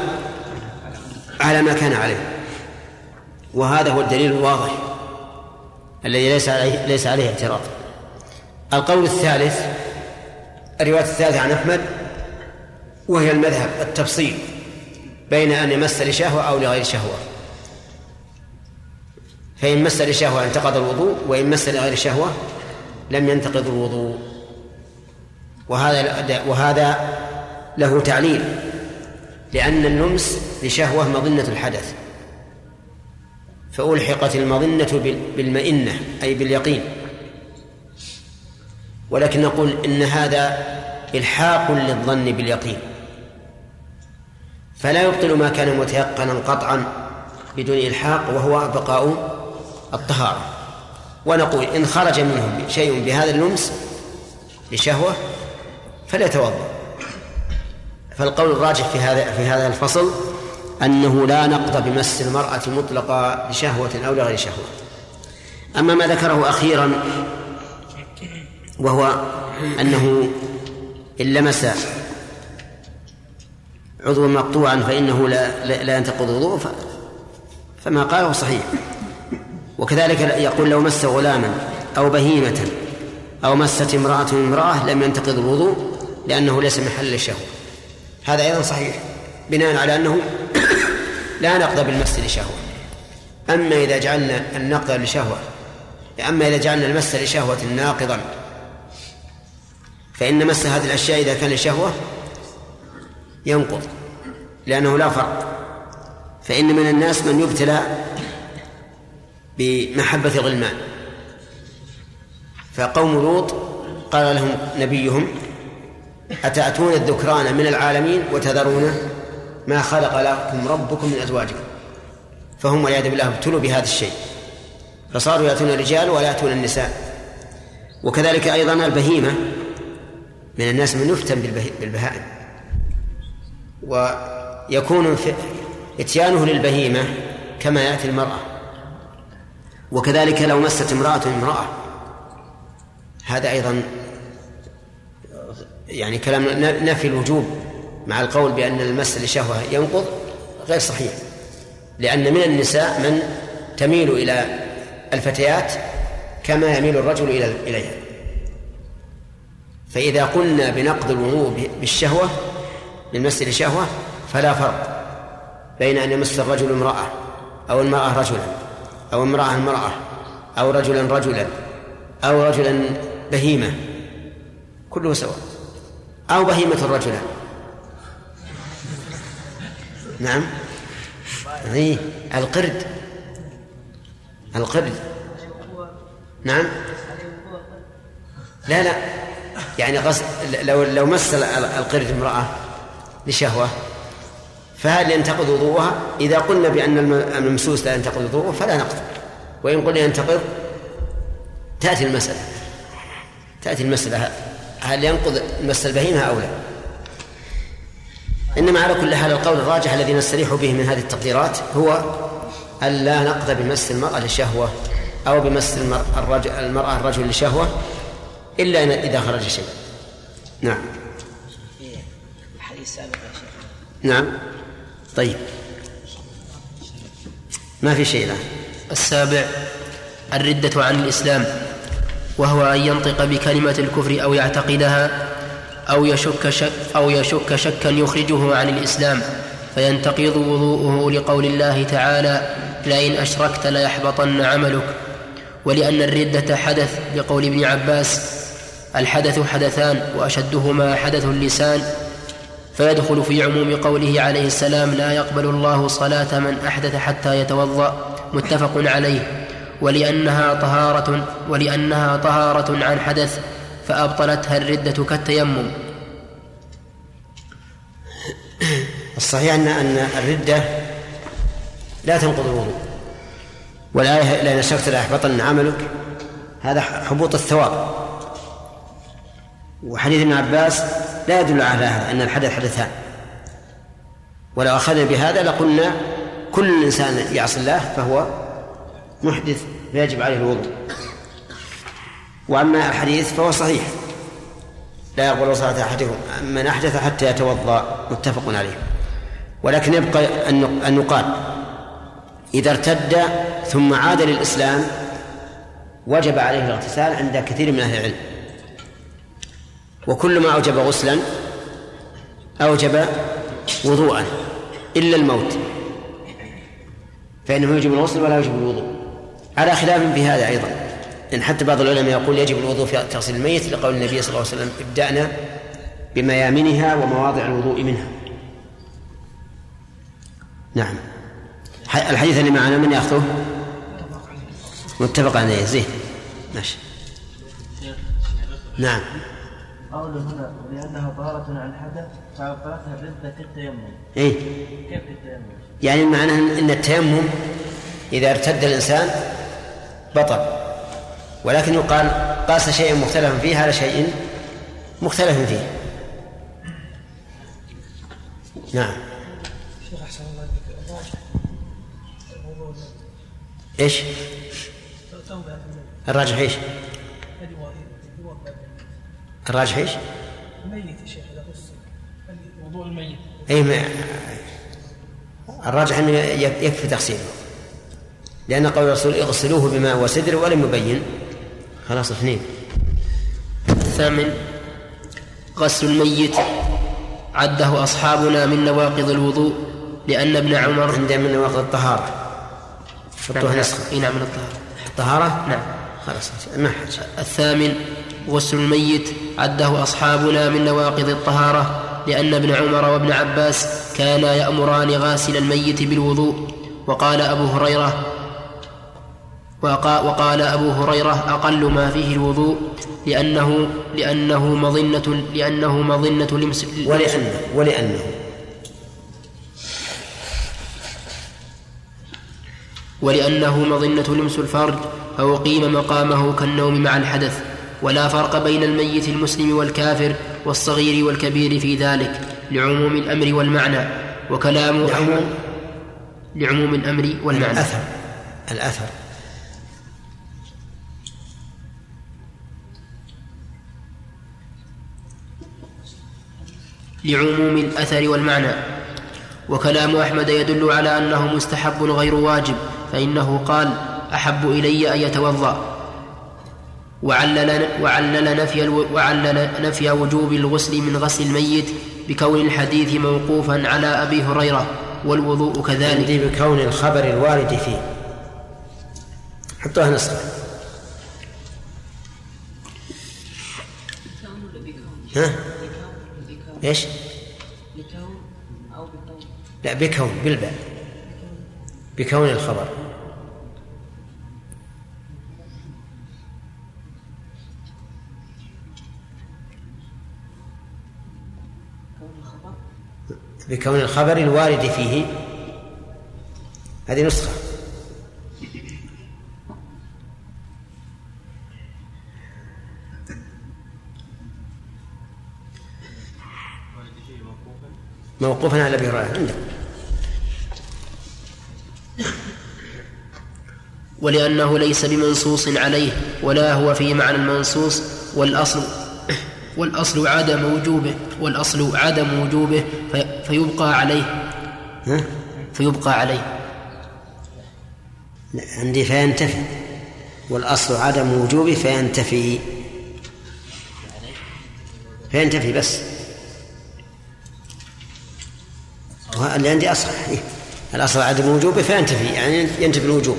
على ما كان عليه. وهذا هو الدليل الواضح الذي ليس عليه ليس عليه اعتراض. القول الثالث الرواية الثالثة عن أحمد وهي المذهب التفصيل بين أن يمس لشهوة أو لغير شهوة. فإن مس لشهوة انتقض الوضوء وإن مس لغير شهوة لم ينتقض الوضوء. وهذا وهذا له تعليل لأن اللمس لشهوة مظنة الحدث فألحقت المظنة بالمئنة أي باليقين. ولكن نقول إن هذا إلحاق للظن باليقين. فلا يبطل ما كان متيقنا قطعا بدون إلحاق وهو بقاء الطهارة. ونقول إن خرج منه شيء بهذا اللمس لشهوة فليتوضأ. فالقول الراجح في هذا في هذا الفصل أنه لا نقض بمس المرأة مطلقة لشهوة أو لغير شهوة. أما ما ذكره أخيرا وهو أنه إن لمس عضوا مقطوعا فإنه لا, لا ينتقض وضوءه فما قاله صحيح. وكذلك يقول لو مس غلاما أو بهيمة أو مست امرأة امرأة لم ينتقض الوضوء لأنه ليس محل للشهوة هذا أيضا صحيح. بناء على أنه لا نقض بالمس لشهوة أما إذا جعلنا النقض لشهوة أما إذا جعلنا المس لشهوة ناقضا فإن مس هذه الأشياء إذا كان لشهوة ينقض لأنه لا فرق. فإن من الناس من يبتلى بمحبة الغلمان. فقوم لوط قال لهم نبيهم أتأتون الذكران من العالمين وتذرون ما خلق لكم ربكم من أزواجكم؟ فهم والعياذ بالله ابتلوا بهذا الشيء. فصاروا يأتون الرجال ولا يأتون النساء. وكذلك أيضا البهيمة. من الناس من يفتن بالبهائم. ويكون إتيانه للبهيمة كما يأتي المرأة. وكذلك لو مست امرأة امرأة. هذا أيضا يعني كلام نفي الوجوب مع القول بأن المس لشهوة ينقض غير صحيح لأن من النساء من تميل إلى الفتيات كما يميل الرجل إلى إليها. فإذا قلنا بنقض الوضوء بالشهوة بالمس لشهوة فلا فرق بين أن يمس الرجل امرأة أو المرأة رجلا أو امرأة امرأة أو رجلا رجلا أو رجلا بهيمة كله سواء. أو بهيمة رجلا نعم. إيه القرد. القرد. نعم. لا لا. يعني قص لو لو مس القرد امرأة لشهوة فهل ينتقض وضوءها؟ إذا قلنا بأن الممسوس لا ينتقض وضوءه فلا نقض. وإن قلنا ينتقض تأتي المسألة. تأتي المسألة هل ينقض مس البهيمة أو لا؟ إنما على كل حال القول الراجح الذي نستريح به من هذه التقديرات هو أن لا نقض بمس المرأة لشهوة أو بمس المرأة الرجل لشهوة إلا إذا خرج شيء. نعم. نعم. طيب. ما في شيء الآن؟ السابع الردة عن الإسلام. وهو أن ينطق بكلمة الكفر أو يعتقدها أو يشك شك أو يشك شكا يخرجه عن الإسلام فينتقض وضوءه لقول الله تعالى لئن أشركت ليحبطن عملك. ولأن الردة حدث لقول ابن عباس الحدث حدثان وأشدهما حدث اللسان. فيدخل في عموم قوله عليه السلام لا يقبل الله صلاة من أحدث حتى يتوضأ. متفق عليه. ولأنها طهارة ولأنها طهارة عن حدث فأبطلتها الردة كالتيمم. الصحيح أن أن الردة لا تنقض الوضوء. والآية لئن أشركت ليحبطن عملك هذا حبوط الثواب. وحديث ابن عباس لا يدل على هذا أن الحدث حدثان. ولو أخذنا بهذا لقلنا كل إنسان يعصي الله فهو محدث فيجب عليه الوضوء. وأما الحديث فهو صحيح. لا يقبل صلاة أحدكم من أحدث حتى يتوضأ متفق عليه. ولكن يبقى أن يقال إذا ارتد ثم عاد للإسلام وجب عليه الاغتسال عند كثير من أهل العلم. وكل ما أوجب غسلا أوجب وضوءا إلا الموت. فإنه يجب الغسل ولا يجب الوضوء. على خلاف في هذا أيضا. لأن حتى بعض العلماء يقول يجب الوضوء في تغسيل الميت لقول النبي صلى الله عليه وسلم ابدأنا بميامنها ومواضع الوضوء منها. نعم. الحديث اللي معنا من يأخذه؟ متفق عليه. زين. ماشي. نعم. قوله هنا لأنها طهارة عن الحدث فأبطلتها الردة كالتيمم إيه. كيف كالتيمم؟ يعني المعنى أن التيمم إذا ارتد الإنسان بطل. ولكن يقال قاس شيء مختلف فيه على شيء مختلف فيه. نعم. شيخ أحسن الله إيش؟ الراجح إيش؟ الراجح إيش؟ الميت يا شيخ إذا وضوء الميت. اي ما الراجح إنه يكفي تغسيله لأن قول الرسول اغسلوه بماء وسدر ولم يبين. خلاص اثنين. الثامن غسل الميت. عده أصحابنا من نواقض الوضوء لأن ابن عمر عندنا من نواقض الطهارة. حطوها نعم. نسخة. إي نعم من الطهارة. الطهارة؟ نعم. خلاص ما حاجة الثامن غسل الميت. عده أصحابنا من نواقض الطهارة لأن ابن عمر وابن عباس كانا يأمران غاسل الميت بالوضوء. وقال أبو هريرة وقال أبو هريرة أقل ما فيه الوضوء لأنه لأنه مظنة لأنه مظنة لمس ولأنه ولأنه. ولأنه مظنة لمس الفرج فأقيم مقامه كالنوم مع الحدث ولا فرق بين الميت المسلم والكافر والصغير والكبير في ذلك لعموم الأمر والمعنى وكلام لعموم؟ لعموم الأمر والمعنى. الأثر الأثر. لعموم الأثر والمعنى. وكلام أحمد يدل على أنه مستحب غير واجب فإنه قال أحب إلي أن يتوضأ. وعلل, وعلل, نفي وعلل نفي وجوب الغسل من غسل الميت بكون الحديث موقوفا على أبي هريرة والوضوء كذلك. بكون الخبر الوارد فيه. حطوها نسخة ها؟ إيش؟ بكون أو بكون. لا بكون بالباء. بكون الخبر. بكون الخبر الوارد فيه. هذه نسخة. موقوفا على أبي هريرة. عندك. ولأنه ليس بمنصوص عليه ولا هو في معنى المنصوص. والأصل والأصل عدم وجوبه والأصل عدم وجوبه في فيبقى عليه. ها؟ فيبقى عليه. عندي فينتفي. والأصل عدم وجوبه فينتفي. فينتفي بس. اللي عندي أصح إيه. الأصل عدم وجوبه فينتفي يعني ينتفي الوجوب.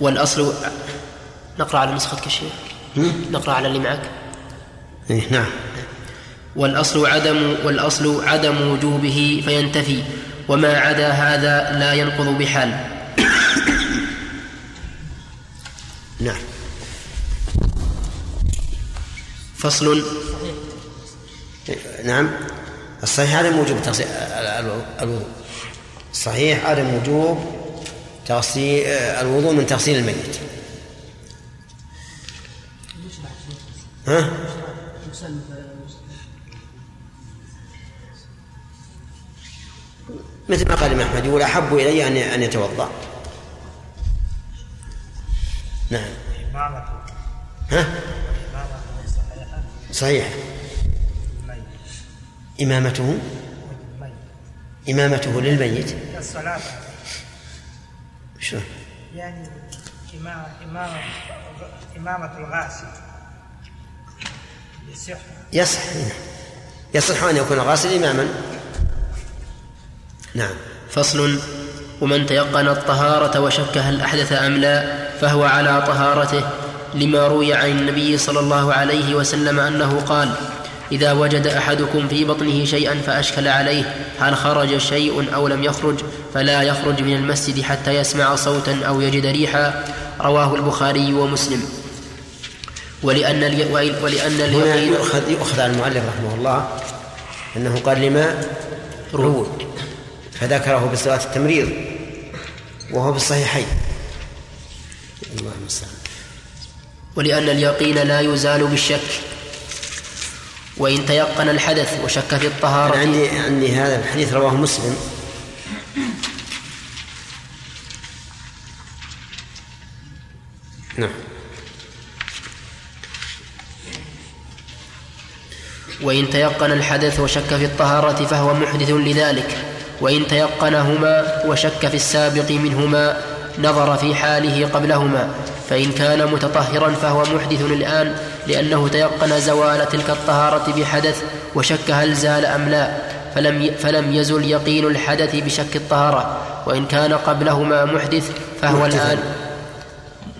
والأصل نقرأ على نسختك الشيخ نقرأ على اللي معك. إيه نعم. والأصل عدم والأصل عدم وجوبه فينتفي وما عدا هذا لا ينقض بحال. نعم. فصل. نعم. الصحيح عدم وجوب الوضوء. الصحيح عدم وجوب تغسيل الوضوء من تغسيل الميت. ها؟ مثل ما قال أحمد يقول أحب إلي أن أن يتوضأ. نعم. ها؟ صحيح. إمامته؟ إمامته للميت؟ الصلاة شلون؟ يعني إمام إمامة إمامة الغاسل. يصح. يصح. يصح أن يكون الغاسل إماما. نعم. فصل ومن تيقن الطهارة وشك هل أحدث أم لا فهو على طهارته لما روي عن النبي صلى الله عليه وسلم أنه قال إذا وجد أحدكم في بطنه شيئا فأشكل عليه هل خرج شيء أو لم يخرج فلا يخرج من المسجد حتى يسمع صوتا أو يجد ريحا. رواه البخاري ومسلم. ولأن الي... ولأن اليقين يؤخذ يؤخذ عن المؤلف رحمه الله أنه قال لما؟ روي. فذكره بصيغة التمريض وهو بالصحيحين. الله المستعان ولأن اليقين لا يزال بالشك وإن تيقن الحدث وشك في الطهارة. أنا عندي عندي هذا الحديث رواه مسلم. نعم. وإن تيقن الحدث وشك في الطهارة فهو محدث لذلك. وإن تيقنهما وشك في السابق منهما نظر في حاله قبلهما فإن كان متطهرا فهو محدث الآن لأنه تيقن زوال تلك الطهارة بحدث وشك هل زال أم لا فلم فلم يزل يقين الحدث بشك الطهارة وإن كان قبلهما محدث فهو محدثاً. الآن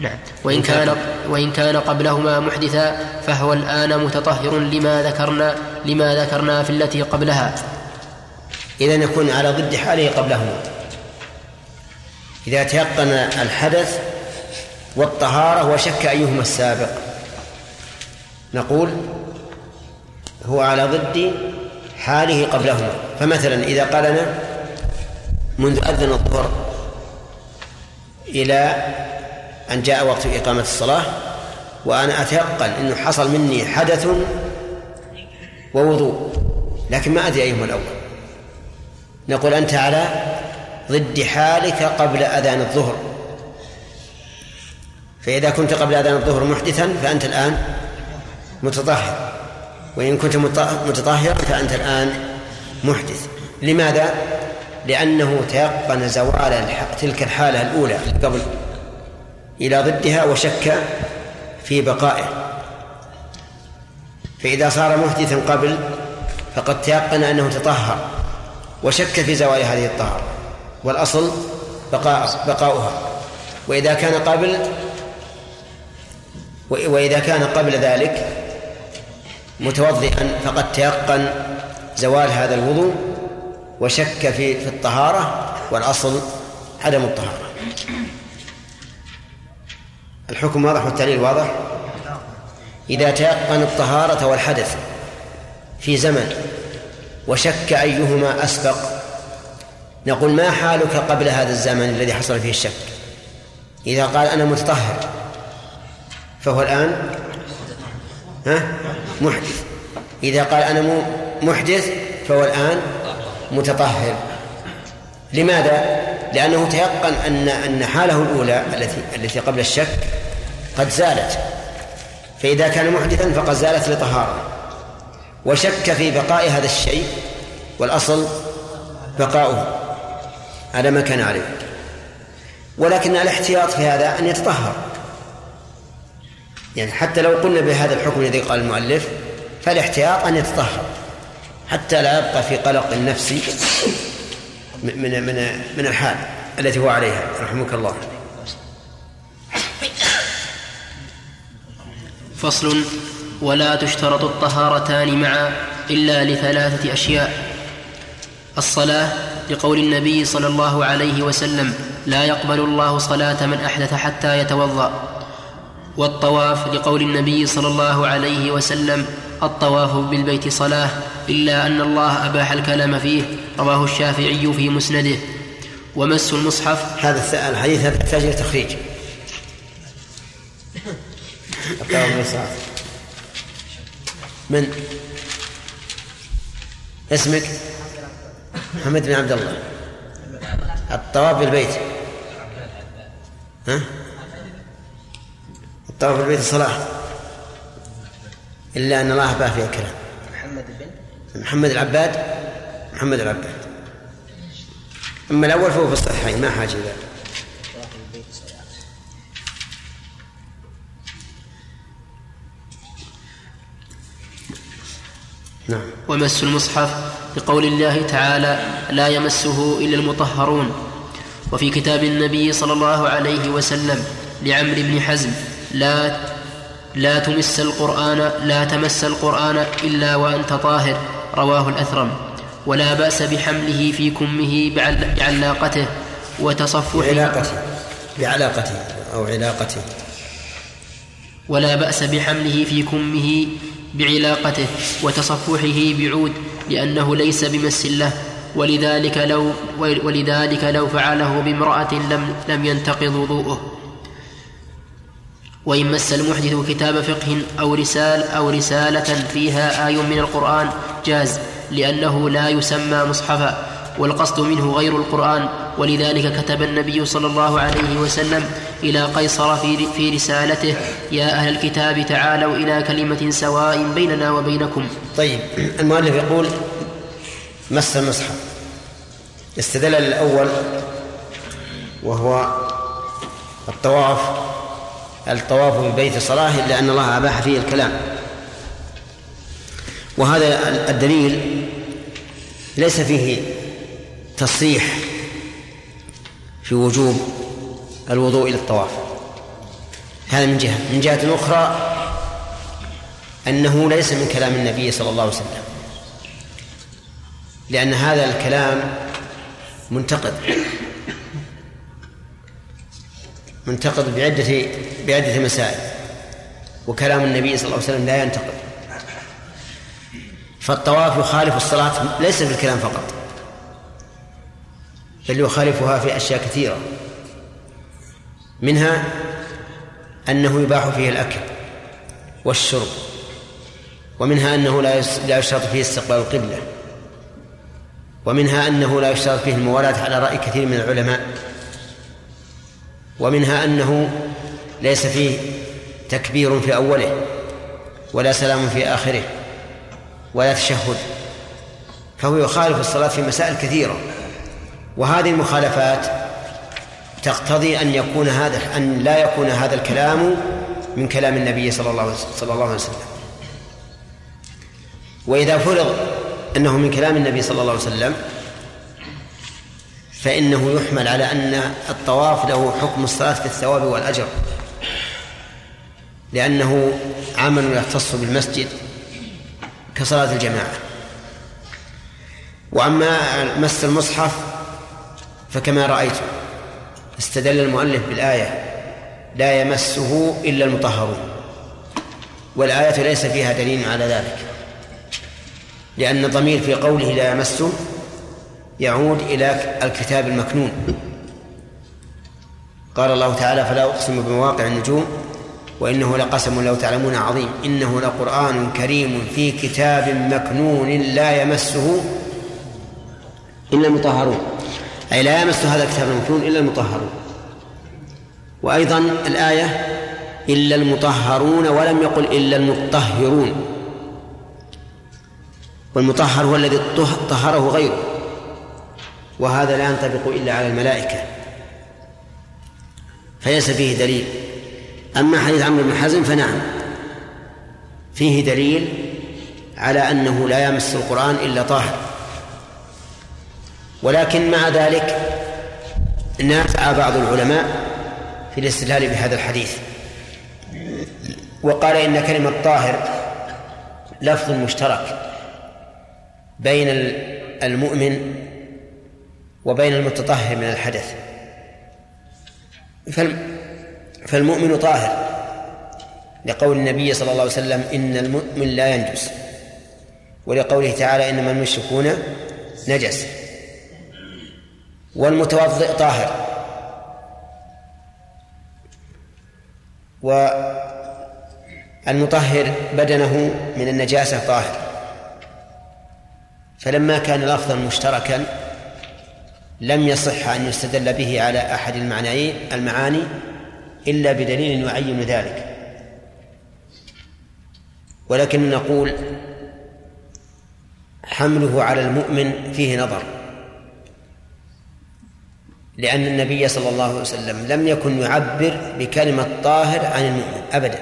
نعم وإن كان وإن كان قبلهما محدثا فهو الآن متطهر لما ذكرنا لما ذكرنا في التي قبلها إذا يكون على ضد حاله قبلهما إذا تيقن الحدث والطهارة وشك أيهما السابق. نقول هو على ضد حاله قبلهما. فمثلا إذا قال لنا منذ أذن الظهر إلى أن جاء وقت إقامة الصلاة وأنا أتيقن أنه حصل مني حدث ووضوء لكن ما أدري أيهما الأول. نقول أنت على ضد حالك قبل أذان الظهر. فإذا كنت قبل أذان الظهر محدثا فأنت الآن متطهر. وإن كنت مت- متطهرا فأنت الآن محدث. لماذا؟ لأنه تيقن زوال تلك الحالة الأولى قبل إلى ضدها وشك في بقائه. فإذا صار محدثا قبل فقد تيقن أنه تطهر. وشك في زوال هذه الطهارة. والأصل بقاء بقاؤها. وإذا كان قبل وإذا كان قبل ذلك متوضئا فقد تيقن زوال هذا الوضوء وشك في في الطهارة والأصل عدم الطهارة. الحكم واضح والتعليل واضح؟ إذا تيقن الطهارة والحدث في زمن وشك أيهما أسبق. نقول ما حالك قبل هذا الزمن الذي حصل فيه الشك؟ إذا قال أنا متطهر فهو الآن؟ ها؟ محدث. إذا قال أنا محدث فهو الآن متطهر. لماذا؟ لأنه تيقن أن أن حاله الأولى التي التي قبل الشك قد زالت. فإذا كان محدثا فقد زالت لطهارة. وشك في بقاء هذا الشيء والأصل بقاؤه. على ما كان عليه. ولكن الاحتياط في هذا أن يتطهر. يعني حتى لو قلنا بهذا الحكم الذي قال المؤلف فالاحتياط أن يتطهر. حتى لا يبقى في قلق نفسي من من من الحال التي هو عليها. رحمك الله. فصل. ولا تشترط الطهارتان معا إلا لثلاثة أشياء. الصلاة لقول النبي صلى الله عليه وسلم لا يقبل الله صلاة من أحدث حتى يتوضأ. والطواف لقول النبي صلى الله عليه وسلم الطواف بالبيت صلاة إلا أن الله أباح الكلام فيه. رواه الشافعي في مسنده. ومس المصحف هذا الحديث هذا يحتاج تخريج. من؟ اسمك؟ محمد بن عبد الله. الطواف بالبيت. ها؟ الطواف بالبيت الصلاة إلا أن الله أباه فيها الكلام محمد بن؟ محمد العباد؟ محمد العباد. أما الأول فهو في الصحيحين ما حاجة إلى نعم. ومس المصحف بقول الله تعالى لا يمسه إلا المطهرون. وفي كتاب النبي صلى الله عليه وسلم لعمرو بن حزم لا لا تمس القرآن لا تمس القرآن إلا وأنت طاهر رواه الأثرم. ولا بأس بحمله في كمه بعلاقته وتصفحه. بعلاقته بعلاقته أو علاقته. ولا بأس بحمله في كمه بعلاقته وتصفحه بعود لأنه ليس بمس له ولذلك لو ولذلك لو فعله بامرأة لم لم ينتقض وضوءه وإن مس المحدث كتاب فقه أو رسال أو رسالة فيها آي من القرآن جاز لأنه لا يسمى مصحفا. والقصد منه غير القرآن ولذلك كتب النبي صلى الله عليه وسلم إلى قيصر في, في رسالته يا أهل الكتاب تعالوا إلى كلمة سواء بيننا وبينكم. طيب المؤلف يقول مس المصحف. استدل الأول وهو الطواف الطواف بالبيت صلاة إلا أن الله أباح فيه الكلام. وهذا الدليل ليس فيه تصريح. في وجوب الوضوء إلى الطواف. هذا من جهة. من جهة أخرى أنه ليس من كلام النبي صلى الله عليه وسلم. لأن هذا الكلام منتقد. منتقد بعدة بعدة مسائل. وكلام النبي صلى الله عليه وسلم لا ينتقد. فالطواف يخالف الصلاة ليس في الكلام فقط. بل يخالفها في أشياء كثيرة. منها أنه يباح فيه الأكل والشرب ومنها أنه لا يشترط فيه استقبال القبلة ومنها أنه لا يشترط فيه الموالاة على رأي كثير من العلماء ومنها أنه ليس فيه تكبير في أوله ولا سلام في آخره ولا تشهد فهو يخالف الصلاة في مسائل كثيرة. وهذه المخالفات تقتضي أن يكون هذا أن لا يكون هذا الكلام من كلام النبي صلى الله صلى الله عليه وسلم. وإذا فرض أنه من كلام النبي صلى الله عليه وسلم فإنه يحمل على أن الطواف له حكم الصلاة في الثواب والأجر. لأنه عمل يختص بالمسجد كصلاة الجماعة. وأما مس المصحف فكما رأيت استدل المؤلف بالآية لا يمسه إلا المطهرون والآية ليس فيها دليل على ذلك لأن الضمير في قوله لا يمسه يعود إلى الكتاب المكنون. قال الله تعالى فلا أقسم بمواقع النجوم وإنه لقسم لو تعلمون عظيم. إنه لقرآن كريم في كتاب مكنون لا يمسه إلا المطهرون أي لا يمس هذا الكتاب المكنون إلا المطهرون. وأيضا الآية إلا المطهرون ولم يقل إلا المطهرون. والمطهر هو الذي طهره غيره. وهذا لا ينطبق إلا على الملائكة. فليس فيه دليل. أما حديث عمرو بن حزم فنعم. فيه دليل على أنه لا يمس القرآن إلا طاهر. ولكن مع ذلك نافع بعض العلماء في الاستدلال بهذا الحديث. وقال إن كلمة طاهر لفظ مشترك بين المؤمن وبين المتطهر من الحدث. فالمؤمن طاهر لقول النبي صلى الله عليه وسلم إن المؤمن لا ينجس ولقوله تعالى إنما المشركون نجس. والمتوضئ طاهر. والمطهر بدنه من النجاسة طاهر. فلما كان لفظا مشتركا لم يصح أن يستدل به على أحد المعنيين المعاني إلا بدليل يعين ذلك. ولكن نقول حمله على المؤمن فيه نظر. لأن النبي صلى الله عليه وسلم لم يكن يعبر بكلمة طاهر عن المؤمن أبدا.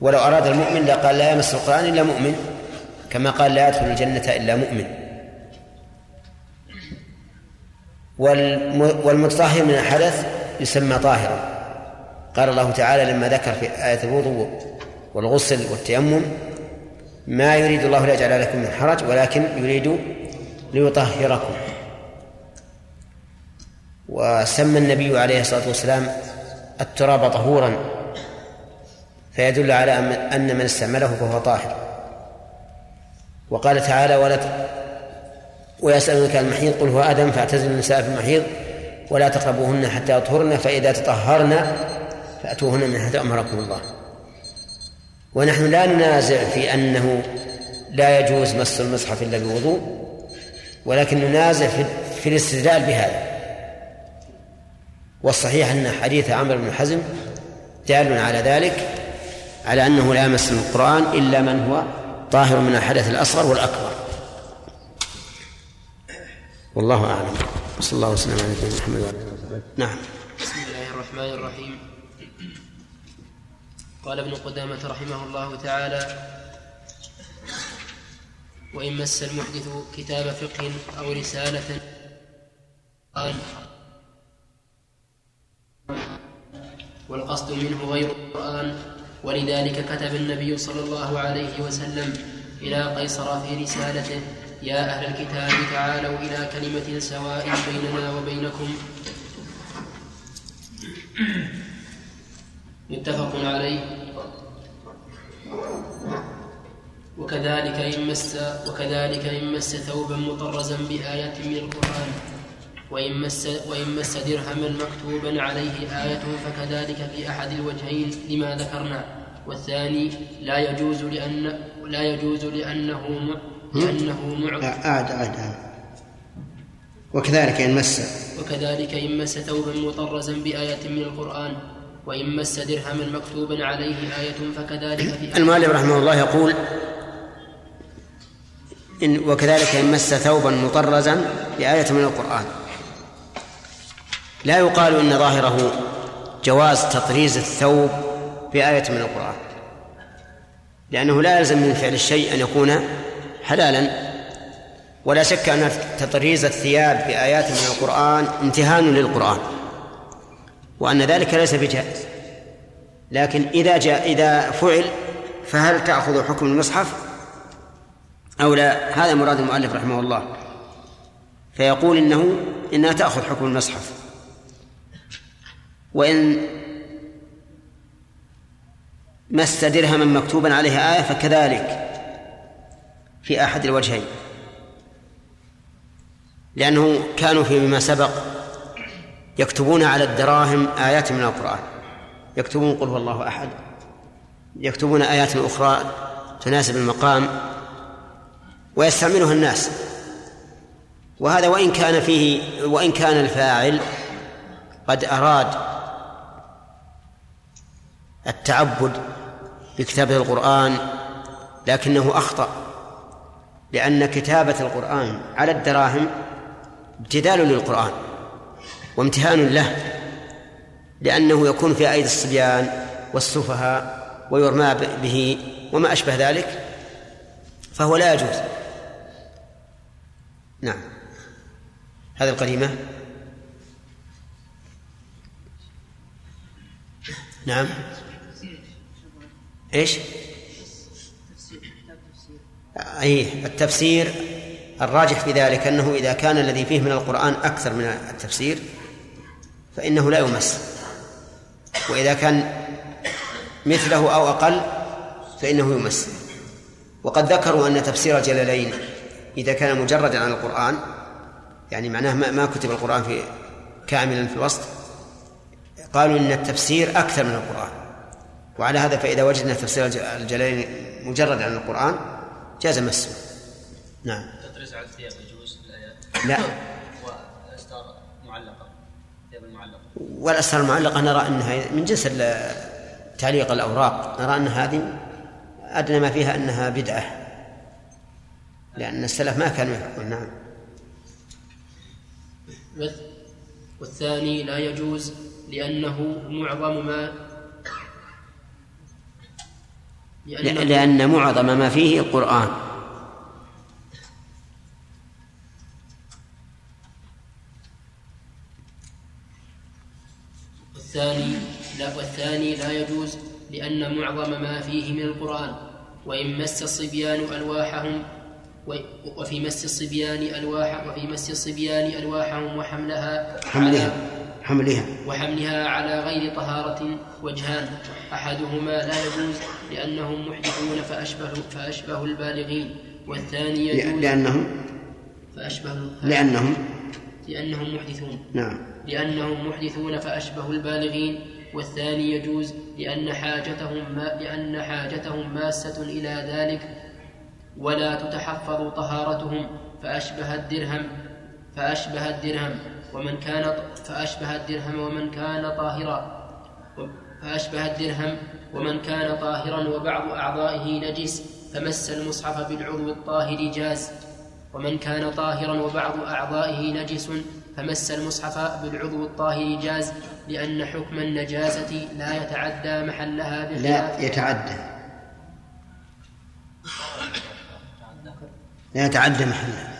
ولو أراد المؤمن لقال لا يمس القرآن إلا مؤمن كما قال لا يدخل الجنة إلا مؤمن. والمتطهر من الحدث يسمى طاهرا. قال الله تعالى لما ذكر في آية الوضوء والغسل والتيمم ما يريد الله ليجعل لكم من حرج ولكن يريد ليطهركم. وسمى النبي عليه الصلاة والسلام التراب طهورا فيدل على أن من استعمله فهو طاهر. وقال تعالى ولا ويسألونك عن المحيض قل هو آدم فاعتزلوا النساء في المحيض ولا تقربوهن حتى يطهرن فإذا تطهرن فأتوهن من حيث أمركم الله. ونحن لا ننازع في أنه لا يجوز مس المصحف إلا بوضوء ولكن ننازع في الاستدلال بهذا. والصحيح أن حديث عمرو بن حزم دال على ذلك على أنه لا يمس القرآن إلا من هو طاهر من الحدث الأصغر والأكبر. والله أعلم. صلى الله وسلم على نبينا محمد وعلى آله وصحبه نعم. بسم الله الرحمن الرحيم. قال ابن قدامة رحمه الله تعالى وإن مس المحدث كتاب فقه أو رسالة قال والقصد منه غير القرآن ولذلك كتب النبي صلى الله عليه وسلم إلى قيصر في رسالته يا أهل الكتاب تعالوا إلى كلمة سواء بيننا وبينكم. متفق عليه. وكذلك إن مس وكذلك إن مس ثوبا مطرزا بآية من القرآن. وإن مس وإن مس درهما مكتوبا عليه آية فكذلك في أحد الوجهين لما ذكرنا. والثاني لا يجوز لأن لا يجوز لأنه لأنه معد أعد أعد أعد. وكذلك إن مس. وكذلك إن مس ثوبا مطرزا بآية من القرآن. وإن مس درهما مكتوبا عليه آية فكذلك في المؤلف رحمه الله يقول إن وكذلك إن مس ثوبا مطرزا بآية من القرآن. لا يقال إن ظاهره جواز تطريز الثوب بآية من القرآن. لأنه لا يلزم من فعل الشيء أن يكون حلالا. ولا شك أن تطريز الثياب بآيات من القرآن امتهان للقرآن. وأن ذلك ليس بجائز. لكن إذا جاء إذا فعل فهل تأخذ حكم المصحف؟ أو لا؟ هذا مراد المؤلف رحمه الله. فيقول إنه إنها تأخذ حكم المصحف. وإن مس درهما مكتوبا عليه آية فكذلك في أحد الوجهين. لأنه كانوا فيما سبق يكتبون على الدراهم آيات من القرآن. يكتبون قل هو الله أحد. يكتبون آيات أخرى تناسب المقام ويستعملها الناس. وهذا وإن كان فيه وإن كان الفاعل قد أراد التعبد بكتابة القرآن لكنه أخطأ لأن كتابة القرآن على الدراهم ابتذال للقرآن وامتهان له لأنه يكون في أيدي الصبيان والسفهاء ويرمى به وما أشبه ذلك فهو لا يجوز. نعم. هذا القديمة. نعم. إيش؟ أي التفسير الراجح في ذلك أنه إذا كان الذي فيه من القرآن أكثر من التفسير فإنه لا يمس. وإذا كان مثله أو أقل فإنه يمس. وقد ذكروا أن تفسير الجلالين إذا كان مجردا عن القرآن يعني معناه ما كتب القرآن في كاملا في الوسط قالوا إن التفسير أكثر من القرآن. وعلى هذا فإذا وجدنا تفسير الجلالين مجرد عن القرآن جاز مسه. نعم. تدرس على الثياب يجوز لا. والأستار معلقة الثياب المعلقة. والأسرار المعلقة نرى أنها من جنس تعليق الأوراق. نرى أن هذه أدنى ما فيها أنها بدعة. لأن السلف ما كانوا يفعلون نعم. والثاني لا يجوز لأنه معظم ما لأنه لأن معظم ما فيه القرآن. والثاني لا والثاني لا يجوز لأن معظم ما فيه من القرآن وإن مس الصبيان ألواحهم وفي مس الصبيان ألواح وفي مس الصبيان ألواحهم وحملها حملها. حملها. وحملها على غير طهارة وجهان. أحدهما لا يجوز لأنهم محدثون فأشبه فأشبه البالغين. والثاني يجوز لأنهم فأشبه لأنهم لأنهم محدثون. نعم. لأنهم محدثون فأشبه البالغين. والثاني يجوز لأن حاجتهم ما لأن حاجتهم ماسة إلى ذلك ولا تتحفظ طهارتهم. فأشبه الدرهم فأشبه الدرهم. ومن كان فأشبه الدرهم ومن كان طاهرا. فأشبه الدرهم ومن كان طاهرا وبعض أعضائه نجس فمس المصحف بالعضو الطاهر جاز. ومن كان طاهرا وبعض أعضائه نجس فمس المصحف بالعضو الطاهر جاز لأن حكم النجاسة لا يتعدى محلها لا يتعدى. لا يتعدى محلها.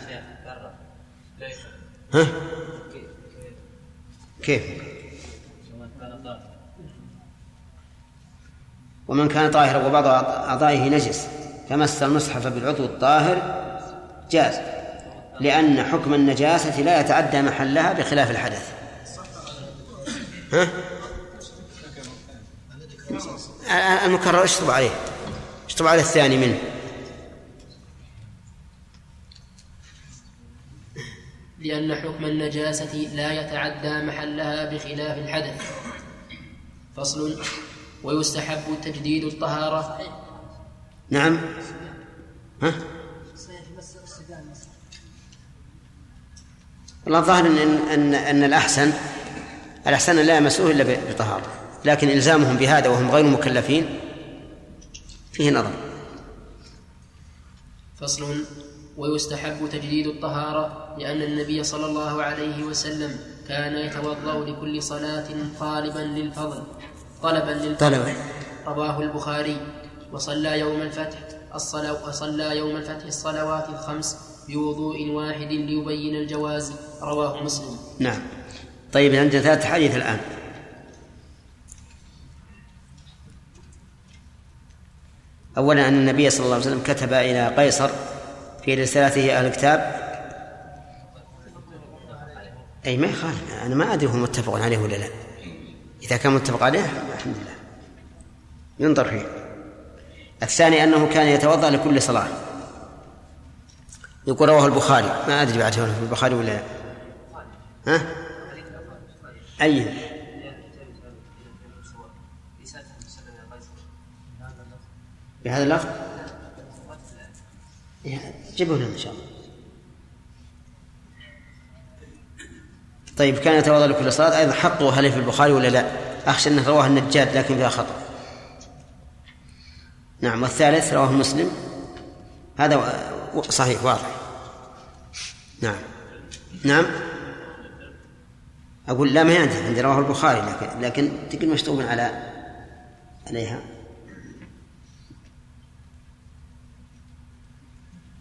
ها؟ كيف؟ ومن كان طاهرا وبعض أعضائه نجس فمس المصحف بالعضو الطاهر جاز لأن حكم النجاسة لا يتعدى محلها بخلاف الحدث ها؟ المكرر اشطب عليه اشطب على الثاني منه لأن حكم النجاسة لا يتعدى محلها بخلاف الحدث. فصل. ويستحب تجديد الطهارة. نعم. ها؟ والله الظاهر ان ان ان الاحسن الأحسن لا يمسوه إلا بطهارة. لكن إلزامهم بهذا وهم غير مكلفين فيه نظر. فصل. ويستحب تجديد الطهارة لأن النبي صلى الله عليه وسلم كان يتوضأ لكل صلاة طالبا للفضل طلبا للفضل. رواه البخاري. وصلى يوم الفتح الصلاة وصلى يوم الفتح الصلوات الخمس بوضوء واحد ليبين الجواز. رواه مسلم. نعم. طيب عندنا ثلاث حديث الآن. أولا أن النبي صلى الله عليه وسلم كتب إلى قيصر في رسالته أهل الكتاب. أي ما يخالف أنا ما أدري هو متفق عليه ولا لا. إذا كان متفق عليه الحمد لله. ينظر فيه. الثاني أنه كان يتوضأ لكل صلاة. يقول رواه البخاري. ما أدري بعد في البخاري ولا لا. ها؟ أي؟ بهذا اللفظ؟ جيبه لنا إن شاء الله طيب كان يتوضا لكل صلاة أيضا حقه هل في البخاري ولا لا؟ أخشى أنه رواه النجاد لكن فيها خطأ. نعم والثالث رواه مسلم هذا صحيح واضح. نعم. نعم. أقول لا ما عندي عندي رواه البخاري لكن لكن تقول مشطوب على عليها.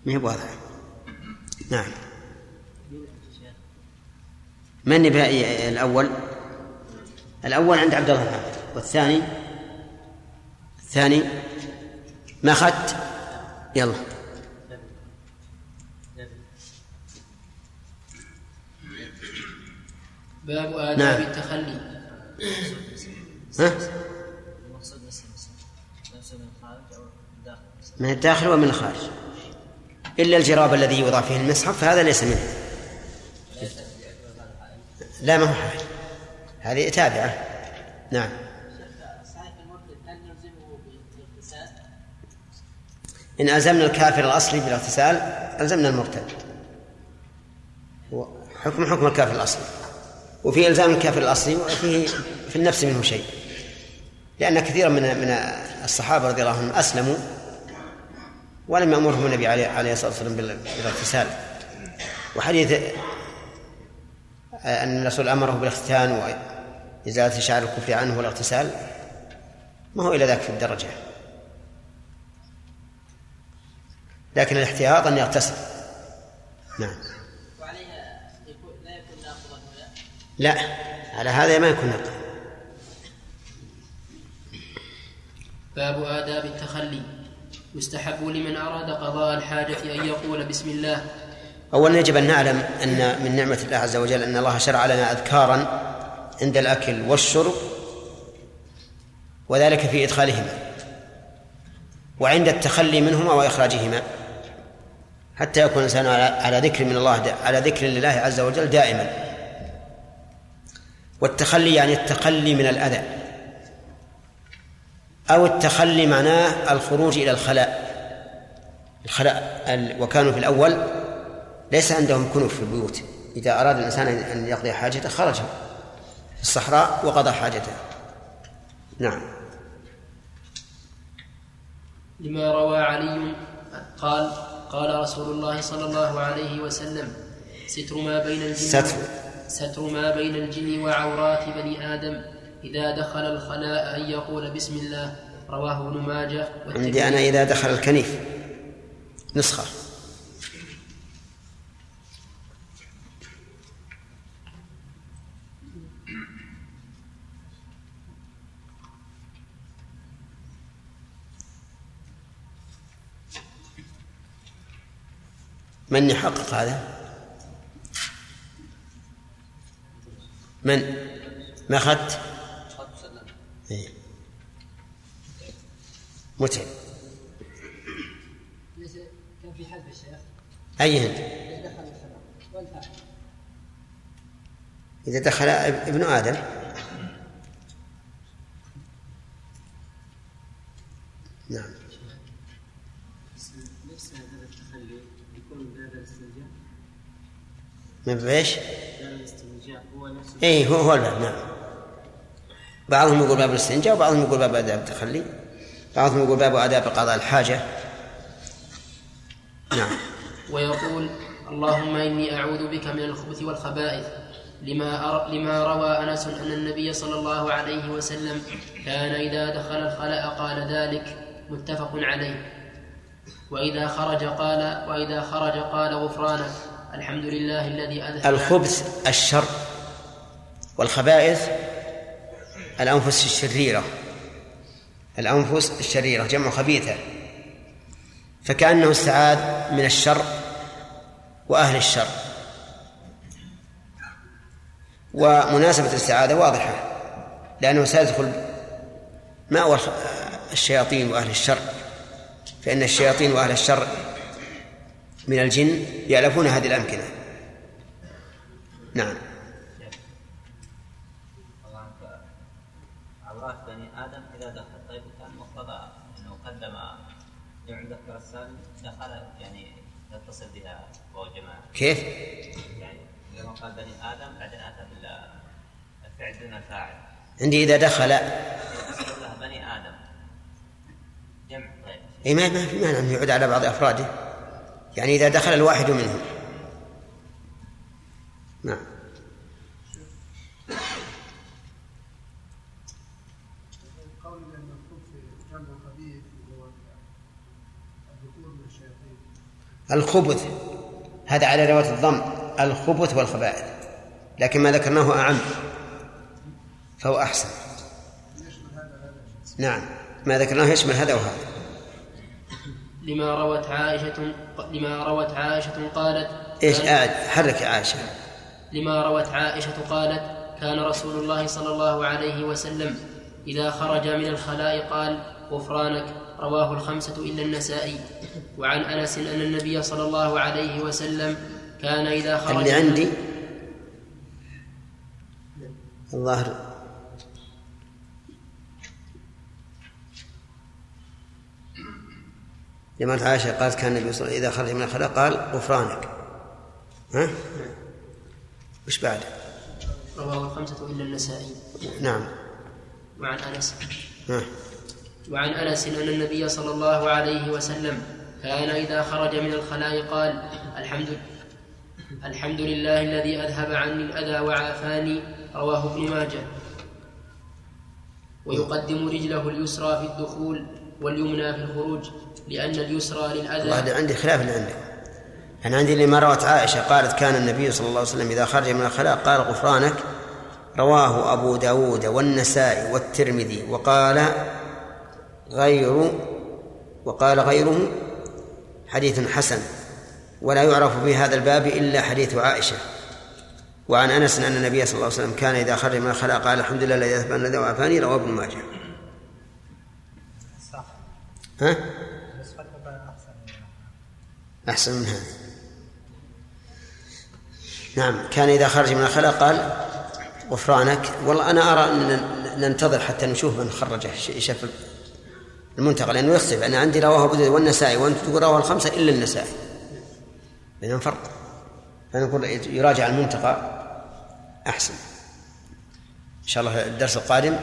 ما هي بواضحة. نعم. من باقي الأول؟ الأول عند عبد الله الحافظ والثاني؟ الثاني؟ ما أخذت؟ يلا. باب آداب نعم. التخلي. ها؟ من الداخل ومن الخارج. إلا الجراب الذي يوضع فيه المصحف فهذا ليس منه. لا ما هو حال هذه تابعة. نعم. إن ألزمنا الكافر الأصلي بالاغتسال ألزمنا المرتد. حكم حكم الكافر الأصلي. وفي إلزام الكافر الأصلي وفيه في النفس منه شيء. لأن كثيرا من من الصحابة رضي الله عنهم أسلموا ولم يأمرهم النبي عليه الصلاة والسلام بال- بالاغتسال. وحديث أن الرسول أمره بالاختتان وإزالة شعر الكفر عنه والاغتسال ما هو إلى ذاك في الدرجة. لكن الاحتياط أن يغتسل. نعم. وعليها لا يكون ناقضا لا. على هذا ما يكون نقل باب آداب التخلي. يستحب لمن أراد قضاء الحاجة أن يقول بسم الله. أولا يجب أن نعلم أن من نعمة الله عز وجل أن الله شرع لنا أذكارا عند الأكل والشرب وذلك في إدخالهما وعند التخلي منهما وإخراجهما حتى يكون الإنسان على ذكر من الله على ذكر لله عز وجل دائما. والتخلي يعني التخلي من الأذى. أو التخلي معناه الخروج إلى الخلاء. الخلاء ال- وكانوا في الأول ليس عندهم كنف في البيوت. إذا أراد الإنسان أن يقضي حاجته خرج في الصحراء وقضى حاجته. نعم. لما روى علي قال قال رسول الله صلى الله عليه وسلم ستر ما بين الجن ستر. ستر ما بين الجن وعورات بني آدم. إذا دخل الخلاء أن يقول بسم الله رواه ابن ماجه عندي أنا إذا دخل الكنيف نسخة من يحقق هذا؟ من؟ ما أخذت؟ متعب. كان في حلف الشيخ أي هند إذا دخل ابن آدم. نعم. نفس هذا التخلي يكون من باب الاسترجاع من بإيش؟ باب الاسترجاع هو نفسه. إيه هو هو الباب نعم. بعضهم يقول باب الاستنجاء وبعضهم يقول باب آداب التخلي. بعضهم يقول باب آداب قضاء الحاجة. نعم. ويقول اللهم إني أعوذ بك من الخبث والخبائث لما, أر... لما روى أنس أن النبي صلى الله عليه وسلم كان إذا دخل الخلاء قال ذلك متفق عليه. وإذا خرج قال وإذا خرج قال غفرانك الحمد لله الذي أذهب. الخبث الشر والخبائث الأنفس الشريرة. الأنفس الشريرة جمع خبيثة. فكأنه استعاذ من الشر وأهل الشر. ومناسبة الاستعاذة واضحة لأنه سيدخل مأوى الشياطين وأهل الشر. فإن الشياطين وأهل الشر من الجن يألفون هذه الأمكنة. نعم عورات بني آدم اذا دخل طيب كان مقتضى انه قدم جمع المذكر السالم دخل يعني يتصل بها وهو جماعة كيف؟ يعني لما قال بني آدم بعدين آتى بالفعل دون الفاعل. عندي إذا دخل. بني آدم. جمع. طيب. أي ما ما في مانع أنه يعود على بعض أفراده. يعني إذا دخل الواحد منهم. نعم. الخبث. هذا على رواية الضم الخبث والخبائث لكن ما ذكرناه أعم فهو أحسن. نعم ما ذكرناه يشمل هذا وهذا. لما روت عائشة لما روت عائشة قالت إيش قاعد حرك يا عائشة. لما روت عائشة قالت كان رسول الله صلى الله عليه وسلم إذا خرج من الخلاء قال غفرانك رواه الخمسة إلا النسائي. وعن أنس أن النبي صلى الله عليه وسلم كان إذا خرج اللي عندي؟ الظاهر. لما عائشة قالت كان النبي صلى الله عليه وسلم إذا خرج من الخلاء قال غفرانك. ها؟ وش بعد؟ رواه الخمسة إلا النسائي. نعم. وعن أنس. ها. وعن أنس أن النبي صلى الله عليه وسلم كان إذا خرج من الخلاء قال الحمد الحمد لله الذي أذهب عني الأذى وعافاني. رواه ابن ماجه. ويقدم رجله اليسرى في الدخول واليمنى في الخروج لأن اليسرى للأذى هذا عندي خلاف اللي عندك. أنا عندي لما روت عائشة قالت كان النبي صلى الله عليه وسلم إذا خرج من الخلاء قال غفرانك. رواه أبو داود والنسائي والترمذي وقال غير وقال غيره حديث حسن ولا يعرف في هذا الباب إلا حديث عائشة. وعن أنس أن النبي صلى الله عليه وسلم كان إذا خرج من الخلاء قال الحمد لله الذي أذهب الذي وعافاني رواه ابن ماجه. ها؟ أحسن من هذا. نعم كان إذا خرج من الخلاء قال غفرانك. والله أنا أرى أن ننتظر حتى نشوف من خرجه شف المنتقى لأنه يختلف أنا عندي رواه أبو داود والنسائي وأنت تقول رواه الخمسة إلا النسائي. بينهم فرق. فنقول يراجع المنتقى أحسن. إن شاء الله الدرس القادم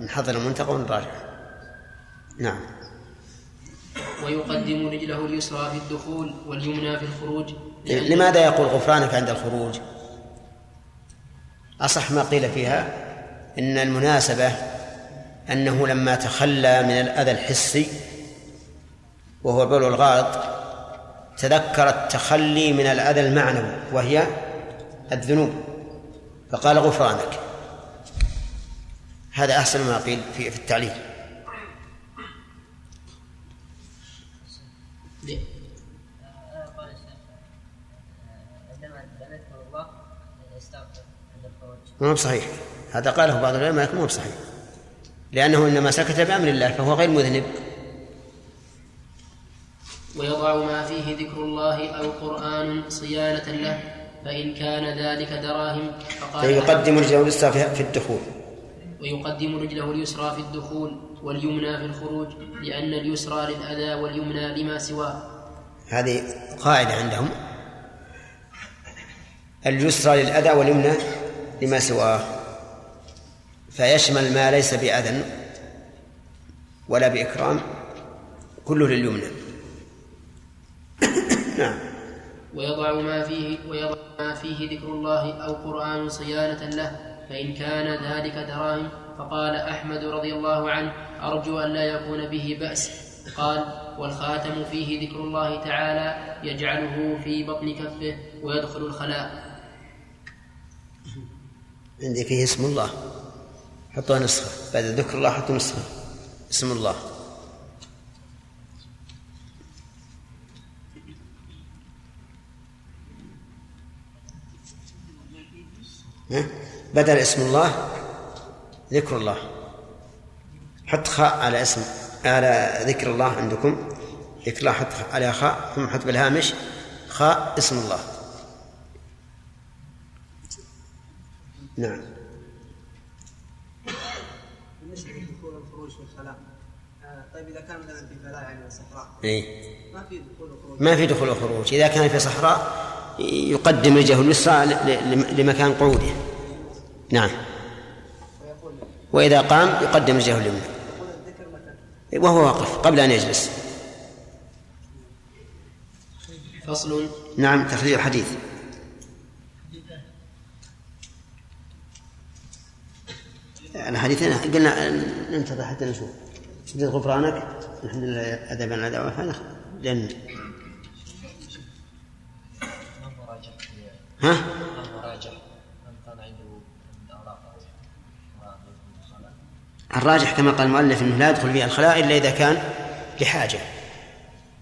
نحضر المنتقى ونراجع. نعم. ويقدم رجله اليسرى في الدخول واليمنى في الخروج. لأن لماذا يقول غفرانك عند الخروج؟ أصح ما قيل فيها إن المناسبة أنه لما تخلى من الأذى الحسي وهو البول والغائط تذكر التخلي من الأذى المعنوي وهي الذنوب فقال غفرانك. هذا أحسن ما قيل في التعليل. ما هو بصحيح. هذا قاله بعض العلماء لكن ما هو بصحيح. لأنه إنما سكت بأمر الله فهو غير مذنب. ويضع ما فيه ذكر الله أو قرآن صيانة له فإن كان ذلك دراهم فقال فيقدم رجله اليسرى في- الدخول. ويقدم رجله اليسرى في الدخول واليمنى في الخروج لأن اليسرى للأذى واليمنى لما سواه. هذه قاعدة عندهم. اليسرى للأذى واليمنى لما سواه. فيشمل ما ليس بأذى ولا بإكرام كله لليمنى. نعم. ويضع ما فيه ويضع ما فيه ذكر الله أو قرآن صيانة له فإن كان ذلك دراهم فقال أحمد رضي الله عنه أرجو أن لا يكون به بأس. قال والخاتم فيه ذكر الله تعالى يجعله في بطن كفه ويدخل الخلاء. عندي فيه اسم الله. حطوها نسخة. بعد ذكر الله حطوا نسخة. اسم الله؟ بدل اسم الله ذكر الله. حط خاء على اسم على ذكر الله عندكم. ذكر الله حط عليها خاء ثم حط بالهامش خاء اسم الله. نعم بالنسبة لدخول الخروج في الخلاء آه، طيب اذا يعني اي ما في دخول وخروج. إذا كان في صحراء يقدم رجله اليسرى لمكان قعوده. نعم. وإذا قام يقدم رجله اليمنى وهو واقف قبل أن يجلس. فصل. نعم تخريج الحديث الحديثين قلنا ننتظر حتى نشوف. سدد غفرانك الحمد لله أدب الأداء والفعل لأن ها؟ الراجح كما قال المؤلف إنه لا يدخل فيها الخلاء إلا إذا كان لحاجة.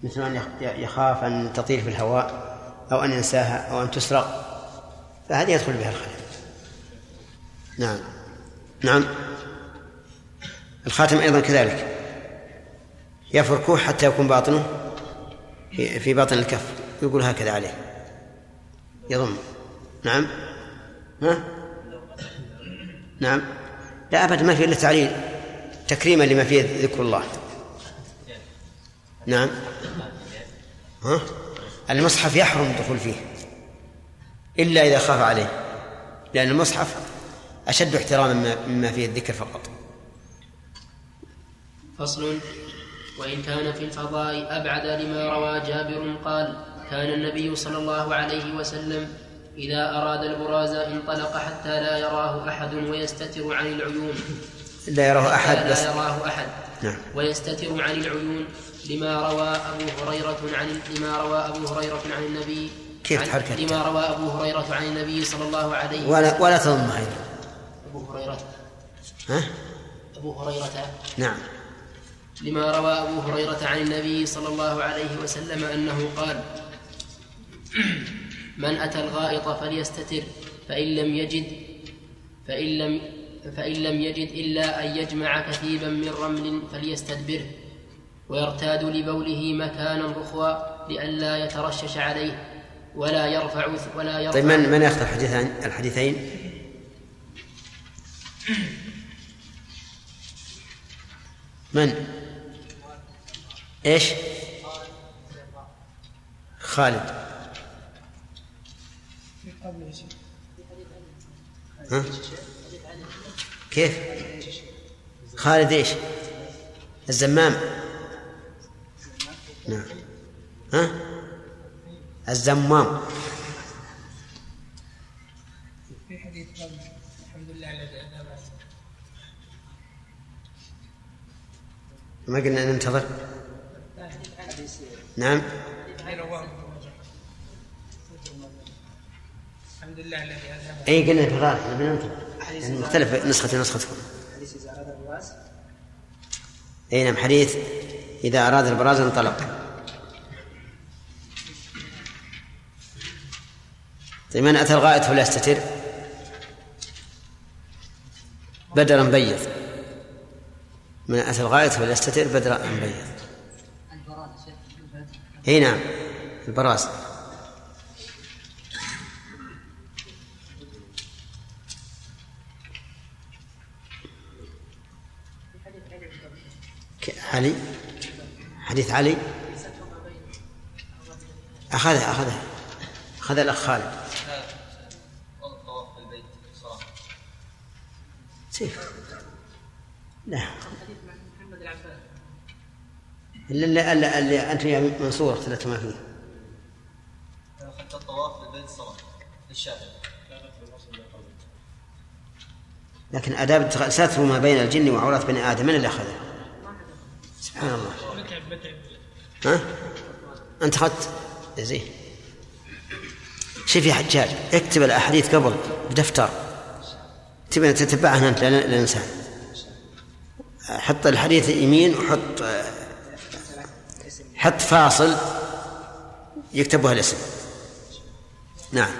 مثل أن يخ- يخاف أن تطير في الهواء أو أن ينساها أو أن تسرق فهذه يدخل بها الخلاء. نعم. نعم. الخاتم أيضا كذلك. يفركه حتى يكون باطنه في باطن الكف. يقول هكذا عليه. يضم. نعم. ها؟ نعم. لا أبدا ما في إلا تعليل تكريما لما فيه ذكر الله. نعم. ها؟ المصحف يحرم الدخول فيه إلا إذا خاف عليه لأن المصحف أشد احتراما مما فيه الذكر فقط. فصل. وإن كان في الفضاء أبعد لما روى جابر قال كان النبي صلى الله عليه وسلم إذا أراد البراز انطلق حتى لا يراه أحد ويستتر عن العيون. لا يراه أحد لا يراه أحد نعم. ويستتر عن العيون لما روى أبو هريرة عن لما روى أبو هريرة عن النبي كيف تحركت؟ لما روى أبو هريرة عن النبي صلى الله عليه ولا ولا تضمها أيضا. أبو هريرة. ها؟ أبو هريرة. نعم. لما روى أبو هريرة عن النبي صلى الله عليه وسلم أنه قال من أتى الغائط فليستتر فإن لم يجد فإن لم فإن لم يجد إلا أن يجمع كثيبا من رمل فليستدبره ويرتاد لبوله مكانا رخوا لئلا يترشش عليه ولا يرفع ولا يرفع طيب من من ياخذ الحديثين الحديثين؟ من؟ إيش؟ خالد. ها؟ كيف؟ خالد إيش؟ الزمام. نعم. ها؟ الزمام. في حديث الحمد لله ما قلنا ننتظر نعم. الحمد لله الذي أذهب اي قلنا في نبي ننتظر يعني مختلف نسختي نسختكم حديث اذا اراد الراس أي نعم حديث إذا أراد البراز انطلق. طيب من أتى الغائط فليستتر بدرا بيض. من أتى الغائط فليستتر بدرا بيض. إي نعم البراز. علي حديث علي. أخذها أخذها أخذ الأخ خالد. سيف لا إلا اللي, اللي, اللي أنت يا منصور اختلفتما فيه. أخذت الطواف بالبيت صلاة للشافعي. لكن آداب ستر ما بين الجن وعورات بني آدم من اللي أخذها سبحان الله. ها؟ أنت أخذت؟ زين. شوف يا حجاج اكتب الأحاديث قبل بدفتر. تبي تتبعها أنت ننسى حط الحديث يمين وحط حط فاصل يكتبها الاسم. نعم.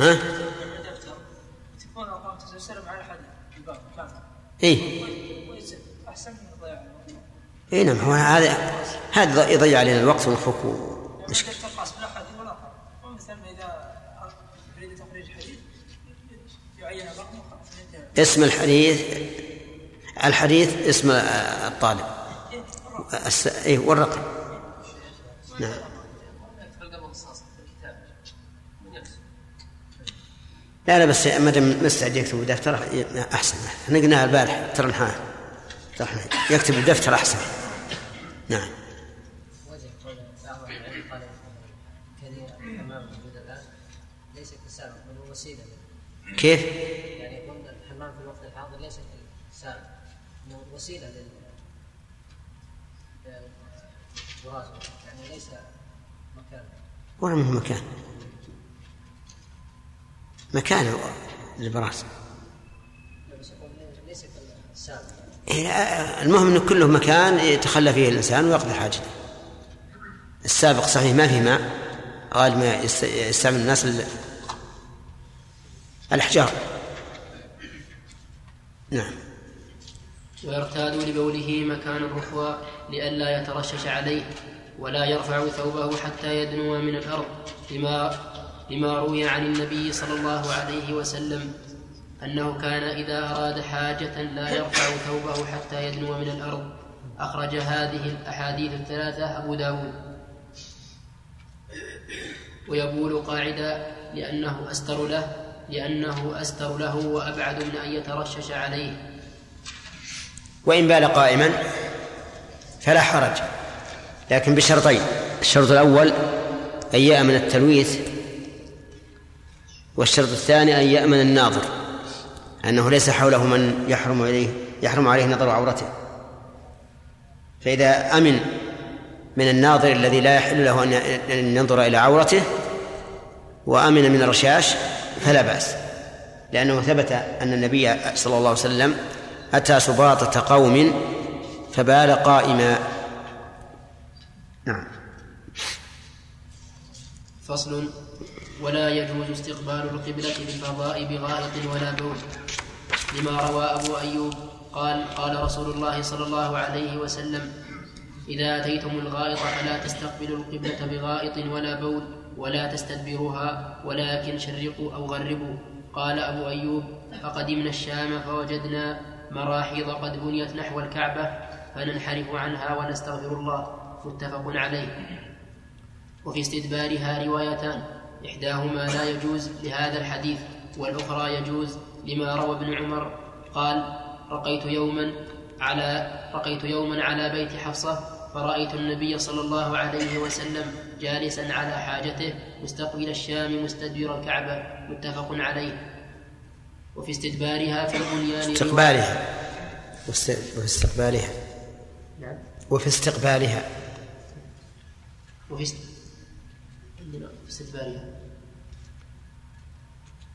ها؟ اي اي نعم هو هذا هذا يضيع علينا الوقت ونخوك مشكلة. اسم الحديث الحديث اسم الطالب. إيه والرقم. نعم. لا لا بس ما دام مستعد يكتب دفتر أحسن. إحنا قلناها البارح ترى نحن- يكتب الدفتر أحسن. نعم. وجه قول بعض أهل العلم قال كثير الحمام موجود الان ليس كسابق بل هو وسيله كيف؟ يعني يكون الحمام في الوقت الحاضر ليس كسابق انه وسيله لل للبراز يعني ليس مكان ولا منه مكان. مكان كالسابق إيه، المهم إنه كله مكان يتخلى فيه الإنسان ويقضي حاجته. السابق صحيح ما فيه ماء غالب ما يست- يستعمل الناس ال- الأحجار. نعم. ويرتاد لبوله مكان الرخوة لئلا يترشش عليه. ولا يرفع ثوبه حتى يدنو من الأرض لما لما روي عن النبي صلى الله عليه وسلم أنه كان إذا أراد حاجة لا يرفع ثوبه حتى يدنو من الأرض. أخرج هذه الأحاديث الثلاثة أبو داود. ويبول قاعدا لأنه أستر له لأنه أستر له وأبعد من أن يترشش عليه. وإن بال قائما فلا حرج. لكن بشرطين. الشرط الأول أن يأمن التلويث والشرط الثاني أن يأمن الناظر أنه ليس حوله من يحرم عليه يحرم عليه نظر عورته. فإذا أمن من الناظر الذي لا يحل له أن ينظر إلى عورته وأمن من الرشاش فلا بأس. لأنه ثبت أن النبي صلى الله عليه وسلم أتى سباطة قوم فبال قائما. فصل ولا يجوز استقبال القبلة بالفضاء بغائط ولا بول لما روى أبو أيوب قال قال رسول الله صلى الله عليه وسلم إذا أتيتم الغائط فلا تستقبلوا القبلة بغائط ولا بول ولا تستدبروها ولكن شرقوا أو غربوا. قال أبو أيوب فقدمنا الشام فوجدنا مراحيض قد بنيت نحو الكعبة فننحرف عنها ونستغفر الله. متفق عليه. وفي استدبارها روايتان. إحداهما لا يجوز لهذا الحديث والأخرى يجوز لما روى ابن عمر. قال رقيت يوما على رقيت يوما على بيت حفصة فرأيت النبي صلى الله عليه وسلم جالسا على حاجته مستقبل الشام مستدبر الكعبة متفق عليه. وفي استدبارها في البنيان استقبالها. وفي استقبالها. نعم. وفي استقبالها. وفي است... عندنا في استدبارها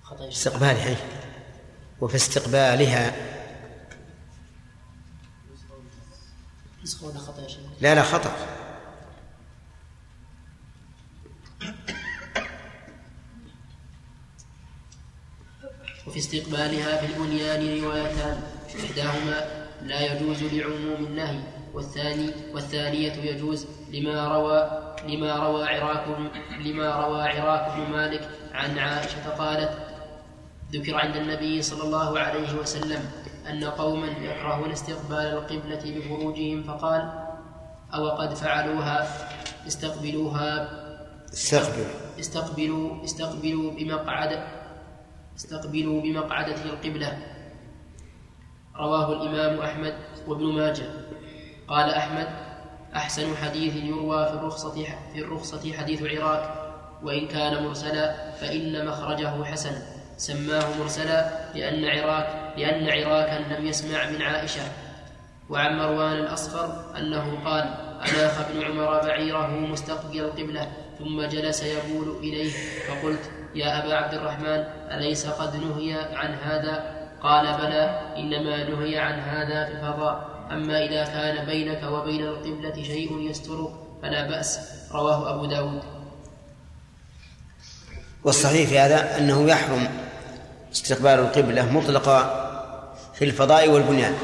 خطأ استقبالها. وفي استقبالها. خطأ يا شيخ لا لا خطأ. وفي استقبالها في البنيان روايتان. إحداهما لا يجوز لعموم النهي. والثاني والثانية يجوز لما روى لما روى عراك لما روى عراك بن مالك عن عائشة قالت ذكر عند النبي صلى الله عليه وسلم أن قوما يكرهون استقبال القبلة بفروجهم فقال أو قد فعلوها استقبلوها استقبل استقبلوا استقبلوا بمقعد استقبلوا بمقعدة القبلة. رواه الإمام أحمد وابن ماجه. قال أحمد أحسن حديث يروى في الرخصة في الرخصة حديث عراك وإن كان مرسلا فإن مخرجه حسن. سماه مرسلا لأن عراك لأن عراكا لم يسمع من عائشة. وعن مروان الأصفر أنه قال أناخ ابن عمر بعيره مستقبل القبلة ثم جلس يبول إليه فقلت يا أبا عبد الرحمن أليس قد نهي عن هذا؟ قال بلى إنما نهي عن هذا في الفضاء. أما إذا كان بينك وبين القبلة شيء يسترك فلا بأس. رواه أبو داود. والصحيح في هذا أنه يحرم استقبال القبلة مطلقا في الفضاء والبنيان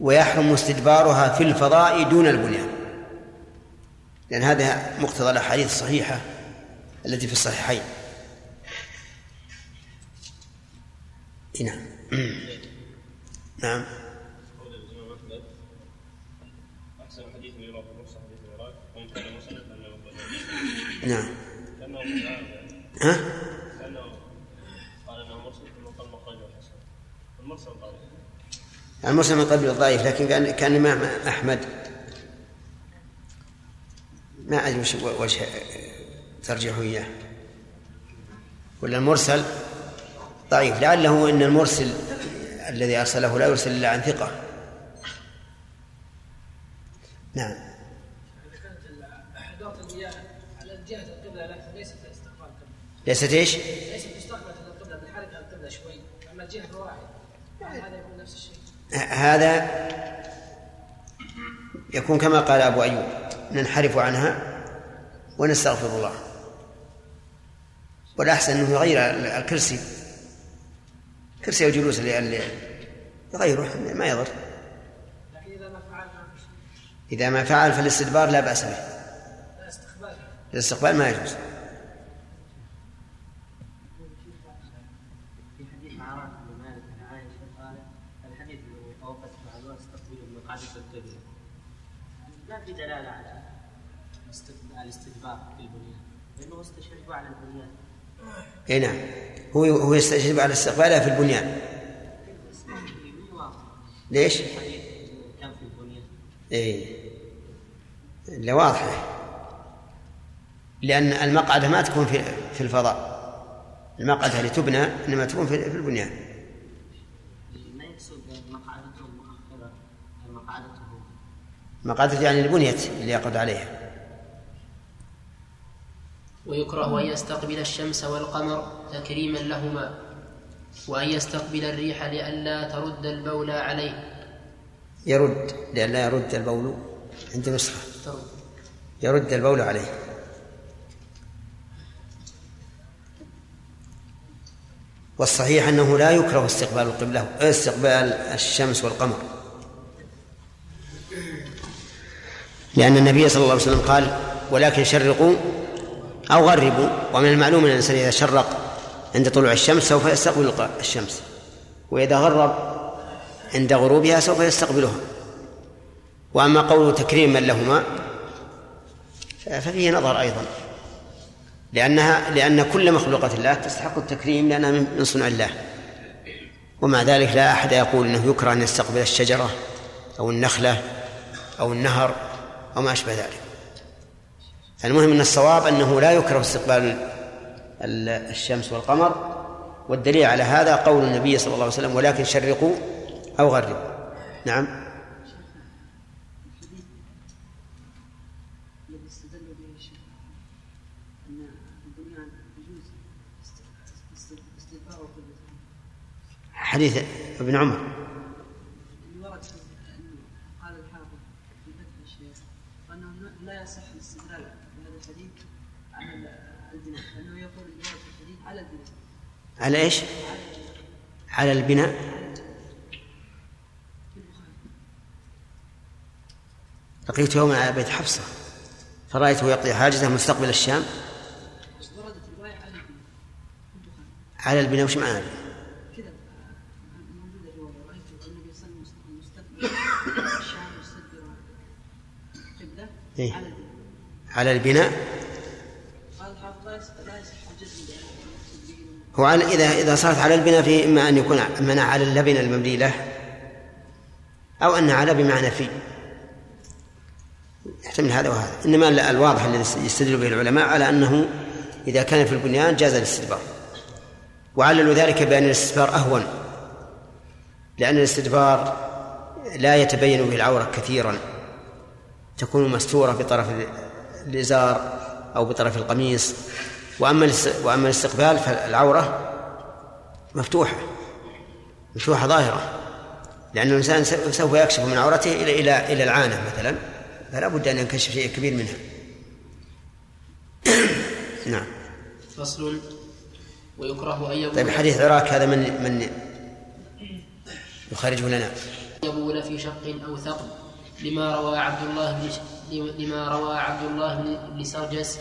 ويحرم استدبارها في الفضاء دون البنيان. لأن هذا مقتضى الأحاديث الصحيحة التي في الصحيحين. نعم. نعم. نعم. ها؟ المرسل من قبل الضعيف لكن كان كان الإمام أحمد. ما أدري وش وجه ترجحه إياه. ولا المرسل ضعيف. لعله إن المرسل الذي أرسله لا يرسل إلا عن ثقة. نعم. ليست إيش؟ ليست القبله بالحركه القبله شوي. أما الجهة واحد هذا يكون نفس الشيء. هذا يكون كما قال أبو أيوب ننحرف عنها ونستغفر الله. والأحسن أنه يغير الكرسي. كرسي أو جلوس اللي يغيره ما يضر. إذا ما فعل فالاستدبار لا بأس به. لا استقبال الاستقبال ما يجوز. ما في دلالة على الاستدبار في البنيان لأنه استشهد على البنيان. اي نعم. هو هو يستجيب على استقبالها في البنيان. ليش؟ اي لا واضحة. لأن المقعدة ما تكون في في الفضاء. المقعدة اللي تبنى إنما تكون في في البنيان. ما يقصد مقعدته مقعدته يعني البنية اللي يقعد عليها. ويكره أن يستقبل الشمس والقمر تكريما لهما وأن يستقبل الريح لئلا ترد البول عليه. يرد لئلا يرد البول عند نسخة. يرد البول عليه. والصحيح أنه لا يكره استقبال القبلة استقبال الشمس والقمر. لأن النبي صلى الله عليه وسلم قال ولكن شرقوا أو غربوا ومن المعلوم أن الإنسان إذا شرق عند طلوع الشمس سوف يستقبل الشمس وإذا غرب عند غروبها سوف يستقبلها. وأما قوله تكريما لهما ففيه نظر أيضا لأنها لأن كل مخلوقات الله تستحق التكريم لأنها من صنع الله. ومع ذلك لا أحد يقول أنه يكره أن يستقبل الشجرة أو النخلة أو النهر أو ما أشبه ذلك. المهم أن الصواب أنه لا يكره استقبال الشمس والقمر والدليل على هذا قول النبي صلى الله عليه وسلم ولكن شرقوا أو غربوا. نعم. حديث ابن عمر ورد قال الحافظ في فتح الشيخ انه لا يصح الاستدلال بهذا الحديث على البناء لأنه يقول الورد في الحديث على البناء على إيش؟ على البناء لقيت يوما على بيت حفصة فرأيته يقضي حاجته مستقبل الشام على البناء على البناء وش معنى البناء؟ كذا رايت النبي صلى الله عليه وسلم مستقبل الشام إيه؟ على البناء على البناء هو على إذا إذا صارت على البناء في إما أن يكون منع على اللبن المملي له أو أن على بمعنى في. يحتمل هذا وهذا. إنما ال- الواضح الذي يستدل به العلماء على أنه إذا كان في البنيان جاز الاستدبار. وعللوا ذلك بأن الاستدبار أهون لأن الاستدبار لا يتبين به العورة كثيرا. تكون مستورة بطرف ال- الإزار أو بطرف القميص. وأما وأما الاستقبال فالعورة مفتوحة مفتوحة ظاهرة لأن الإنسان سوف يكشف من عورته إلى إلى إلى العانة مثلا فلا بد أن ينكشف شيء كبير منها. نعم. فصل. ويكره أن يكون طيب حديث عراك هذا من من يخرجه لنا؟ يبول في شق أو ثقب لما روى عبد الله بن لما روى عبد الله بن سرجس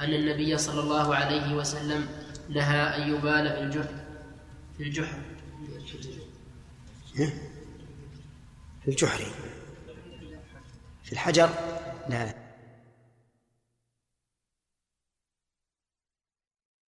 أن النبي صلى الله عليه وسلم نهى أن يبال في الجحر في الجحر. في الجحر. في الحجر؟ لا لا.